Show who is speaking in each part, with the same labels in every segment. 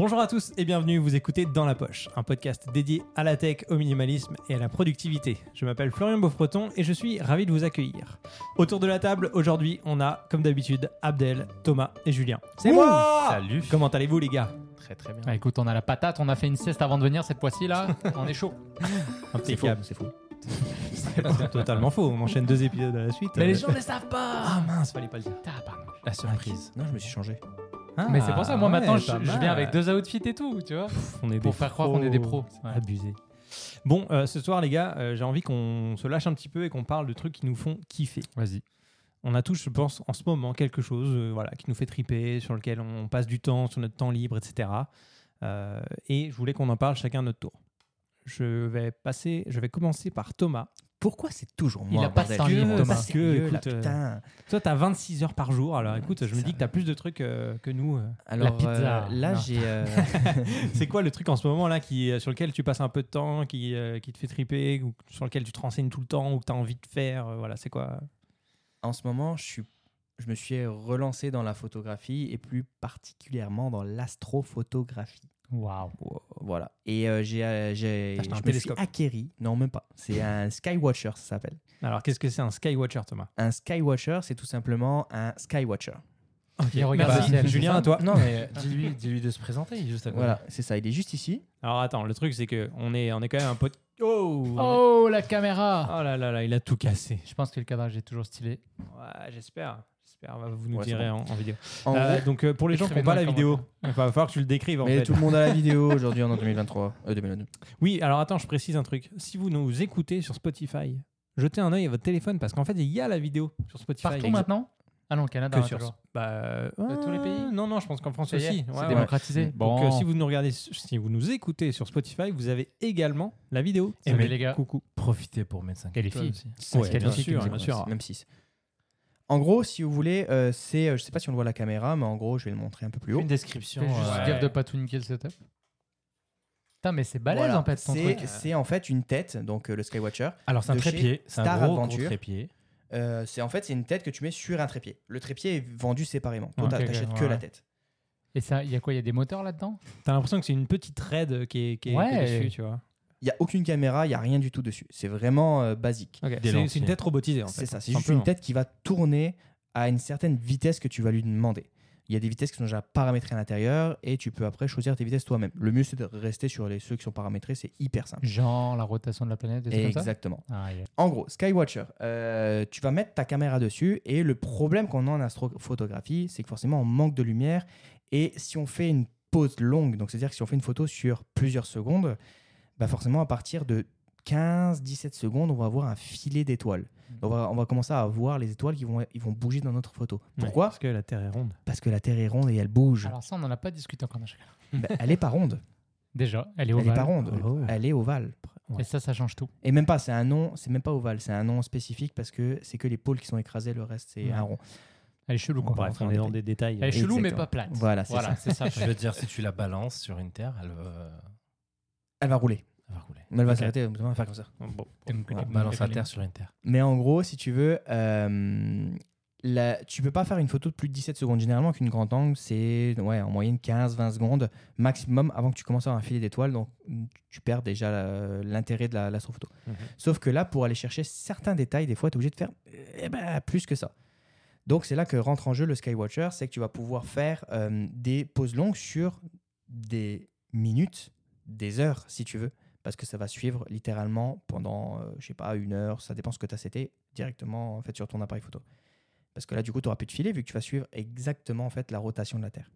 Speaker 1: Bonjour à tous et bienvenue, vous écoutez Dans la Poche, un podcast dédié à la tech, au minimalisme et à la productivité. Je m'appelle Florian Beaufreton et je suis ravi de vous accueillir. Autour de la table, aujourd'hui, on a, comme d'habitude, Abdel, Thomas et Julien.
Speaker 2: C'est moi
Speaker 3: Salut.
Speaker 1: Comment allez-vous les gars?
Speaker 3: Très très bien.
Speaker 2: Bah, écoute, on a la patate, on a fait une sieste avant de venir cette fois-ci là, on est chaud.
Speaker 1: Impeccable.
Speaker 3: c'est fou.
Speaker 1: C'est totalement faux, on enchaîne deux épisodes à la suite.
Speaker 2: Mais les
Speaker 1: Euh,
Speaker 2: gens ne savent pas.
Speaker 1: Ah mince, fallait pas le dire.
Speaker 2: Ah, pardon.
Speaker 3: La surprise.
Speaker 2: Non, je me suis changé.
Speaker 1: Ah,
Speaker 2: Mais c'est pour ça, moi
Speaker 1: ouais,
Speaker 2: maintenant, je, viens avec deux outfits et tout, tu vois,
Speaker 1: On est
Speaker 2: pour faire croire qu'on est des pros. Ouais.
Speaker 1: Abusé. Bon, euh, ce soir les gars, euh, j'ai envie qu'on se lâche un petit peu et qu'on parle de trucs qui nous font kiffer.
Speaker 2: Vas-y.
Speaker 1: On a tous, je pense, en ce moment quelque chose euh, voilà, qui nous fait triper, sur lequel on passe du temps, sur notre temps libre, etc. Et je voulais qu'on en parle chacun à notre tour. Je vais passer, je vais commencer par Thomas.
Speaker 4: Pourquoi c'est toujours
Speaker 2: Il
Speaker 4: moi
Speaker 2: a pas
Speaker 4: bordel
Speaker 2: ce temps libre, Thomas.
Speaker 4: Parce
Speaker 1: Que, écoute, euh,
Speaker 4: putain.
Speaker 1: Toi, tu as 26 heures par jour. Alors écoute, je me dis que tu as plus de trucs euh, que nous. euh.
Speaker 4: Alors
Speaker 2: pizza.
Speaker 4: euh, là, j'ai. euh,
Speaker 1: C'est quoi le truc en ce moment là qui, euh, sur lequel tu passes un peu de temps, qui, euh, qui te fait triper, ou sur lequel tu te renseignes tout le temps, ou que tu as envie de faire euh, Voilà, c'est quoi?
Speaker 4: En ce moment, je suis. Je me suis relancé dans la photographie et plus particulièrement dans l'astrophotographie.
Speaker 2: Waouh.
Speaker 4: Voilà. Et euh, j'ai, euh, j'ai,
Speaker 1: un
Speaker 4: suis
Speaker 1: télescope.
Speaker 4: acquéri. Non, même pas. C'est un Skywatcher, ça s'appelle.
Speaker 1: Alors, qu'est-ce que c'est un Skywatcher, Thomas?
Speaker 4: Un Skywatcher, c'est tout simplement un Skywatcher.
Speaker 2: Il regarde ciel,
Speaker 1: Julien, à toi.
Speaker 3: Non, mais dis-lui, dis-lui de se présenter juste à côté.
Speaker 4: Voilà, c'est ça. Il est juste ici.
Speaker 1: Alors attends, le truc c'est que on est, on est quand même un pote. Oh,
Speaker 2: Oh, la caméra
Speaker 1: Oh là là là, il a tout cassé.
Speaker 2: Je pense que le cadrage est toujours stylé.
Speaker 1: Ouais, j'espère. J'espère. Vous nous
Speaker 4: Ouais, c'est
Speaker 1: direz en, en vidéo.
Speaker 4: En
Speaker 1: Euh,
Speaker 4: gros,
Speaker 1: donc euh, pour les gens qui n'ont pas la vidéo, il va falloir que tu le décrives en
Speaker 4: mais
Speaker 1: fait.
Speaker 4: tout le monde a la vidéo aujourd'hui, en 2023. Euh, 2022.
Speaker 1: Oui, alors attends, je précise un truc. Si vous nous écoutez sur Spotify, jetez un œil à votre téléphone parce qu'en fait il y a la vidéo sur Spotify.
Speaker 2: Partout
Speaker 1: Exa-
Speaker 2: maintenant Ah non, au Canada,
Speaker 1: Que
Speaker 2: hein,
Speaker 1: sur
Speaker 2: toujours.
Speaker 1: bah, euh,
Speaker 2: tous les pays
Speaker 1: Non, non, je pense qu'en France aussi.
Speaker 2: c'est
Speaker 1: Ouais, ouais.
Speaker 2: démocratisé.
Speaker 1: Donc
Speaker 2: Bon,
Speaker 1: euh, si vous nous regardez, si vous nous écoutez sur Spotify, vous avez également la vidéo.
Speaker 2: Et mais les gars,
Speaker 1: coucou.
Speaker 3: Profitez pour mettre 5
Speaker 2: Et les filles.
Speaker 3: aussi.
Speaker 1: Ouais,
Speaker 2: c'est
Speaker 1: bien sûr, bien
Speaker 2: ça.
Speaker 1: sûr.
Speaker 4: Même 6. En gros, si vous voulez, euh, c'est, euh, je sais pas si on le voit à la caméra, mais en gros, je vais le montrer un peu plus haut.
Speaker 3: Une description.
Speaker 2: Fais juste
Speaker 3: euh,
Speaker 2: gaffe de pas tout niquer le setup. Putain, mais c'est balèze
Speaker 4: Voilà.
Speaker 2: en fait ton
Speaker 4: c'est,
Speaker 2: truc.
Speaker 4: c'est en fait une tête, donc euh, le Skywatcher.
Speaker 3: Alors c'est un
Speaker 4: de chez
Speaker 3: trépied, c'est un
Speaker 4: Star
Speaker 3: gros, gros
Speaker 4: Adventure.
Speaker 3: trépied.
Speaker 4: Euh, c'est en fait c'est une tête que tu mets sur un trépied. Le trépied est vendu séparément. Toi,
Speaker 2: Ok,
Speaker 4: t'as-
Speaker 2: ok,
Speaker 4: t'achètes
Speaker 2: ouais,
Speaker 4: que la
Speaker 2: ouais.
Speaker 4: tête.
Speaker 2: Et ça, il y a quoi? Il y a des moteurs là-dedans?
Speaker 1: T'as l'impression que c'est une petite raid qui est, qui est-
Speaker 2: Ouais.
Speaker 1: qui est dessus, tu vois.
Speaker 4: Il y a aucune caméra, il y a rien du tout dessus. C'est vraiment euh, basique.
Speaker 1: C'est une tête robotisée en fait.
Speaker 4: C'est ça. C'est juste une tête qui va tourner à une certaine vitesse que tu vas lui demander. Il y a des vitesses qui sont déjà paramétrées à l'intérieur et tu peux après choisir tes vitesses toi-même. Le mieux c'est de rester sur les ceux qui sont paramétrés, c'est hyper simple.
Speaker 2: Genre la rotation de la planète, comme ça?
Speaker 4: Exactement.
Speaker 2: Ah, yeah.
Speaker 4: En gros, Skywatcher, euh, tu vas mettre ta caméra dessus et le problème qu'on a en astrophotographie, c'est que forcément on manque de lumière et si on fait une pause longue, donc c'est-à-dire que si on fait une photo sur plusieurs secondes, bah forcément à partir de 15-17 secondes, on va avoir un filet d'étoiles. On va, on va commencer à voir les étoiles qui vont, ils vont bouger dans notre photo.
Speaker 1: Ouais,
Speaker 4: Pourquoi
Speaker 1: Parce que la Terre est ronde.
Speaker 4: Parce que la Terre est ronde et elle bouge.
Speaker 2: Alors ça, on n'en a pas discuté encore.
Speaker 4: Bah, elle est pas ronde.
Speaker 2: Déjà, elle est
Speaker 4: Elle
Speaker 2: ovale.
Speaker 4: est pas ronde.
Speaker 1: Oh.
Speaker 4: Elle est ovale.
Speaker 2: Et ça, ça change tout.
Speaker 4: Et même pas, c'est un nom, c'est même pas ovale, c'est un nom spécifique parce que c'est que les pôles qui sont écrasés, le reste c'est
Speaker 2: Ouais.
Speaker 4: un rond.
Speaker 2: Elle est chelou, quoi.
Speaker 1: Bref,
Speaker 4: rentrer
Speaker 1: on est dans des détails.
Speaker 2: Elle est chelou, mais pas plate.
Speaker 4: Voilà, c'est
Speaker 2: Voilà, c'est ça.
Speaker 3: Je veux dire, si tu la balances sur une terre, elle va,
Speaker 4: Elle va rouler.
Speaker 3: Elle va rouler.
Speaker 4: Mais elle va s'arrêter, elle va faire comme ça.
Speaker 1: Bon.
Speaker 3: On balance la terre sur une terre.
Speaker 4: Mais en gros, si tu veux, euh, la- tu peux pas faire une photo de plus de 17 secondes. Généralement, qu'une grande angle, c'est ouais, en moyenne 15-20 secondes maximum avant que tu commences à avoir un filet d'étoiles. Donc, tu perds déjà l'intérêt de la- l'astrophoto.
Speaker 1: Mhm.
Speaker 4: Sauf que là, pour aller chercher certains détails, des fois, tu es obligé de faire eh ben, plus que ça. Donc, c'est là que rentre en jeu le Skywatcher. C'est que tu vas pouvoir faire euh, des pauses longues sur des minutes, des heures, si tu veux. Parce que ça va suivre littéralement pendant, euh, je sais pas, une heure, ça dépend ce que tu as seté directement en fait, sur ton appareil photo. Parce que là, du coup, tu n'auras plus de filet vu que tu vas suivre exactement en fait, la rotation de la Terre.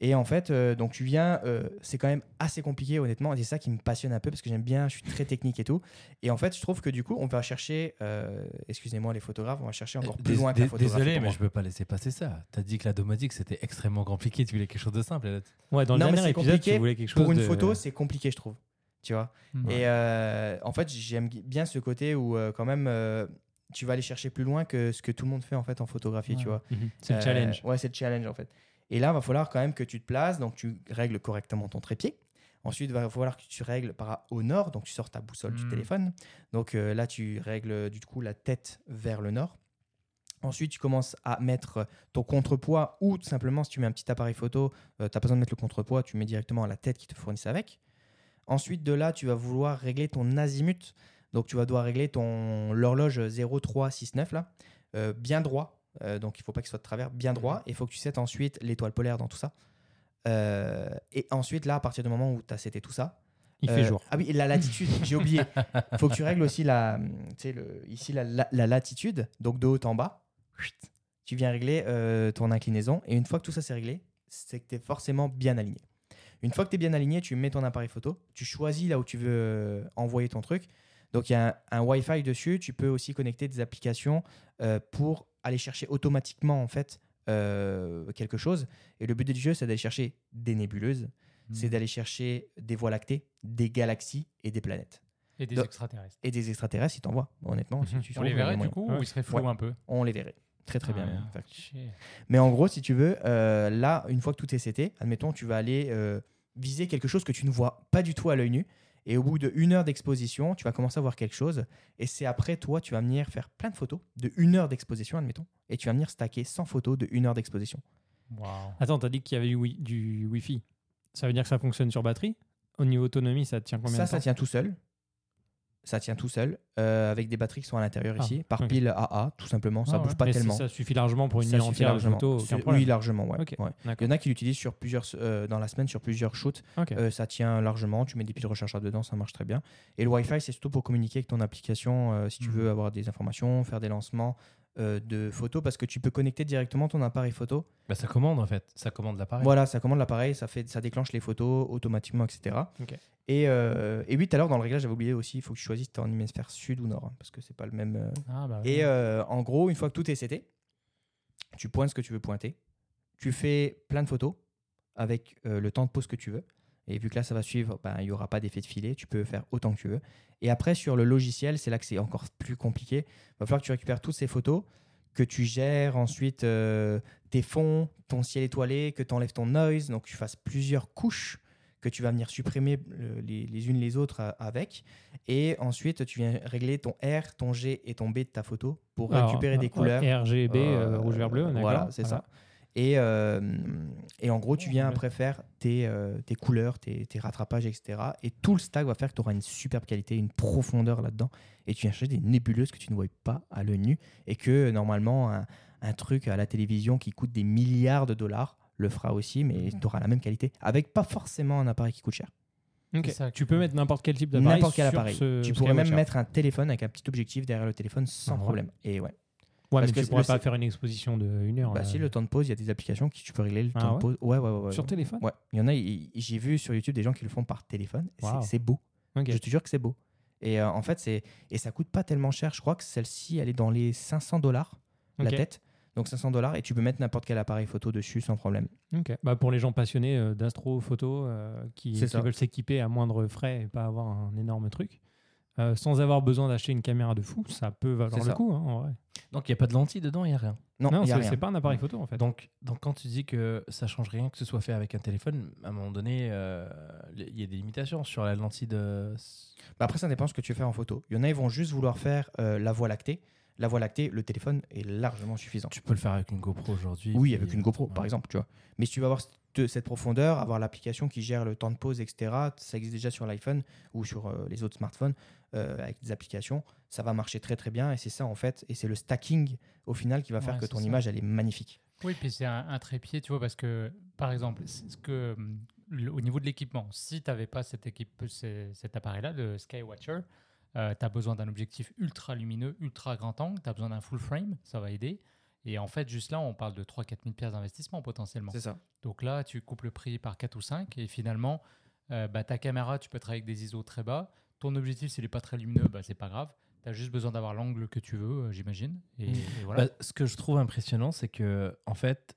Speaker 4: Et en fait, euh, donc tu viens, euh, c'est quand même assez compliqué honnêtement, et c'est ça qui me passionne un peu parce que j'aime bien, je suis très technique et tout. Et en fait, je trouve que du coup, on va chercher, euh, excusez-moi les photographes, on va chercher encore plus loin que la photographie.
Speaker 3: Désolé, mais je peux pas laisser passer ça. T'as dit que la domotique c'était extrêmement compliqué. Tu voulais quelque chose de simple.
Speaker 1: Ouais, dans le
Speaker 4: Non,
Speaker 1: dernier épisode, tu voulais quelque chose
Speaker 4: Pour une
Speaker 1: de-
Speaker 4: photo, c'est compliqué, je trouve. Tu vois
Speaker 2: Hmm.
Speaker 4: Et euh, en fait, j'aime bien ce côté où euh, quand même euh, tu vas aller chercher plus loin que ce que tout le monde fait en fait en photographie,
Speaker 2: Ouais.
Speaker 4: tu vois.
Speaker 1: Mhm. C'est le
Speaker 4: Euh,
Speaker 1: challenge.
Speaker 4: Ouais, c'est le challenge en fait. Et là, il va falloir quand même que tu te places, donc tu règles correctement ton trépied. Ensuite, il va falloir que tu règles par au nord, donc tu sors ta boussole du
Speaker 2: Hmm.
Speaker 4: téléphone. Donc euh, là, tu règles du coup la tête vers le nord. Ensuite, tu commences à mettre ton contrepoids ou tout simplement, si tu mets un petit appareil photo, tu n'as pas besoin de mettre le contrepoids, tu mets directement la tête qui te fournissent avec. Ensuite, de là, tu vas vouloir régler ton azimut. Donc, tu vas devoir régler ton l'horloge 0369 là, euh, bien droit. Euh, donc, il faut pas qu'il soit de travers, bien droit. Et il faut que tu settes ensuite l'étoile polaire dans tout ça. Euh, et ensuite, là, à partir du moment où tu as seté tout ça,
Speaker 1: Il fait jour.
Speaker 4: Ah oui, la latitude, j'ai oublié. Il faut que tu règles aussi la, le, ici la, la- la latitude, donc de haut en bas. Tu viens régler ton inclinaison. Et une fois que tout ça c'est réglé, c'est que tu es forcément bien aligné. Une fois que tu es bien aligné, tu mets ton appareil photo, tu choisis là où tu veux euh, envoyer ton truc. Donc il y a un, un Wi-Fi dessus. Tu peux aussi connecter des applications euh, pour aller chercher automatiquement en fait euh, quelque chose. Et le but du jeu, c'est d'aller chercher des nébuleuses,
Speaker 2: Hmm.
Speaker 4: c'est d'aller chercher des voies lactées, des galaxies et des planètes.
Speaker 2: Et des
Speaker 4: Donc-
Speaker 2: extraterrestres.
Speaker 4: Et des extraterrestres, si t'envoies, honnêtement. si
Speaker 1: Mhm.
Speaker 4: tu
Speaker 2: On les verrait du coup ou ils seraient flous
Speaker 4: Ouais.
Speaker 2: un peu?
Speaker 4: On les verrait. Très très bien.
Speaker 2: Ah.
Speaker 4: Fait. Mais en gros, si tu veux, euh, là, une fois que tout est seté, admettons, tu vas aller viser quelque chose que tu ne vois pas du tout à l'œil nu. Et au bout de une heure d'exposition, tu vas commencer à voir quelque chose. Et c'est après, toi, tu vas venir faire plein de photos de une heure d'exposition, admettons. Et tu vas venir stacker 100 photos de une heure d'exposition.
Speaker 2: Waouh.
Speaker 1: Attends, t'as dit qu'il y avait du, du Wi-Fi. Ça veut dire que ça fonctionne sur batterie? Au niveau autonomie, ça tient combien
Speaker 4: ça,
Speaker 1: de temps?
Speaker 4: ça tient tout seul. Ça tient tout seul, euh, avec des batteries qui sont à l'intérieur
Speaker 1: Ah,
Speaker 4: ici, par pile AA, tout simplement. Ça
Speaker 2: Ah
Speaker 4: bouge pas tellement.
Speaker 1: Ça suffit largement pour une
Speaker 4: Ça
Speaker 1: nuit
Speaker 4: suffit
Speaker 1: entière de problème.
Speaker 4: Oui, largement, ouais. Il y en a qui l'utilisent sur plusieurs, euh, dans la semaine sur plusieurs shoots. Euh, ça tient largement. Tu mets des piles rechargeables dedans, ça marche très bien. Et le Wi-Fi, c'est surtout pour communiquer avec ton application euh, si tu
Speaker 1: Mhm.
Speaker 4: veux avoir des informations, faire des lancements euh, de photos, parce que tu peux connecter directement ton appareil photo.
Speaker 3: Bah, ça commande en fait. Ça commande l'appareil.
Speaker 4: Voilà, ça commande l'appareil, ça, fait, ça déclenche les photos automatiquement, etc.
Speaker 1: Ok.
Speaker 4: Et, euh, et oui, tout à l'heure, dans le réglage, j'avais oublié aussi, il faut que tu choisisses ton hémisphère sud ou nord, hein, parce que c'est pas le même. euh,
Speaker 2: Ah, bah oui.
Speaker 4: et euh, en gros, une fois que tout est seté, tu pointes ce que tu veux pointer. Tu fais plein de photos avec euh, le temps de pause que tu veux. Et vu que là, ça va suivre, ben, il n'y aura pas d'effet de filet. Tu peux faire autant que tu veux. Et après, sur le logiciel, c'est là que c'est encore plus compliqué. Il va falloir que tu récupères toutes ces photos, que tu gères ensuite euh, tes fonds, ton ciel étoilé, que tu enlèves ton noise. Donc, tu fasses plusieurs couches que tu vas venir supprimer euh, les, les unes les autres euh, avec. Et ensuite, tu viens régler ton R, ton G et ton B de ta photo pour
Speaker 1: Alors,
Speaker 4: récupérer des
Speaker 1: ouais,
Speaker 4: couleurs.
Speaker 1: RGB, euh,
Speaker 4: Euh,
Speaker 1: rouge, vert, bleu.
Speaker 4: Voilà, c'est ça. Et, euh, et en gros, tu viens après faire tes, euh, tes couleurs, tes, tes rattrapages, etc. Et tout le stack va faire que tu auras une superbe qualité, une profondeur là-dedans. Et tu viens chercher des nébuleuses que tu ne vois pas à l'œil nu. Et que normalement, un, un truc à la télévision qui coûte des milliards de dollars le fera aussi, mais
Speaker 1: Mhm.
Speaker 4: tu auras la même qualité. Avec pas forcément un appareil qui coûte cher.
Speaker 1: Ok.
Speaker 2: C'est ça
Speaker 1: Tu peux mettre n'importe quel type d'appareil.
Speaker 4: N'importe quel appareil.
Speaker 1: ce
Speaker 4: tu pourrais même mettre un téléphone avec un petit objectif derrière le téléphone sans
Speaker 1: Ah
Speaker 4: problème. Et ouais.
Speaker 1: Ouais,
Speaker 4: parce
Speaker 1: mais
Speaker 4: que
Speaker 1: tu pourrais pas faire une exposition de une heure.
Speaker 4: Bah,
Speaker 1: là.
Speaker 4: si, le temps de pause, il y a des applications qui tu peux régler le
Speaker 1: Ah
Speaker 4: temps
Speaker 1: ouais
Speaker 4: de pause. Ouais, ouais, ouais.
Speaker 1: Sur téléphone?
Speaker 4: Ouais, il y en a, j'ai vu sur YouTube des gens qui le font par téléphone. C'est-
Speaker 1: Wow.
Speaker 4: C'est beau. Je te jure que c'est beau. Et euh, en fait, c'est et ça coûte pas tellement cher. Je crois que celle-ci, elle est dans les 500 dollars la tête. Donc 500 dollars et tu peux mettre n'importe quel appareil photo dessus sans problème.
Speaker 1: Ok. Bah, pour les gens passionnés euh, d'astrophoto euh, qui, qui veulent s'équiper à moindre frais et pas avoir un énorme truc, euh, sans avoir besoin d'acheter une caméra de fou, ça peut valoir le
Speaker 4: ça.
Speaker 1: coup. hein, en vrai.
Speaker 3: Donc il n'y a pas de lentilles dedans, il n'y a rien.
Speaker 4: Non,
Speaker 1: Non, c'est pas un appareil photo en fait.
Speaker 3: Donc, donc quand tu dis que ça change rien que ce soit fait avec un téléphone, à un moment donné, euh, il y a des limitations sur la lentille de.
Speaker 4: Bah, après, ça dépend ce que tu veux faire en photo. Il y en a, ils vont juste vouloir faire euh, la voie lactée. La voie lactée, le téléphone est largement suffisant.
Speaker 3: Tu peux le faire avec une GoPro aujourd'hui.
Speaker 4: Oui, avec une GoPro,
Speaker 3: Ouais.
Speaker 4: par exemple, tu vois. Mais si tu veux avoir cette, cette profondeur, avoir l'application qui gère le temps de pause, etc., ça existe déjà sur l'iPhone ou sur euh, les autres smartphones euh, avec des applications, ça va marcher très très bien. Et c'est ça, en fait, et c'est le stacking au final qui va faire
Speaker 2: Ouais,
Speaker 4: que ton
Speaker 2: ça.
Speaker 4: image, elle est magnifique.
Speaker 2: Oui, puis c'est un, un trépied, tu vois, parce que, par exemple, ce que, hum, au niveau de l'équipement, si tu n'avais pas cette équipe, cet appareil-là, le Skywatcher, tu as besoin d'un objectif ultra lumineux, ultra grand angle, tu as besoin d'un full frame, ça va aider. Et en fait, juste là, on parle de 3-4 000 pièces d'investissement potentiellement.
Speaker 4: C'est ça.
Speaker 2: Donc là, tu coupes le prix par 4 ou 5 et finalement, euh, bah, ta caméra, tu peux travailler avec des ISO très bas. Ton objectif, s'il n'est pas très lumineux, bah, c'est pas grave. Tu as juste besoin d'avoir l'angle que tu veux, euh, j'imagine. Et,
Speaker 4: Mm.
Speaker 2: et voilà.
Speaker 3: Bah, ce que je trouve impressionnant, c'est que en fait,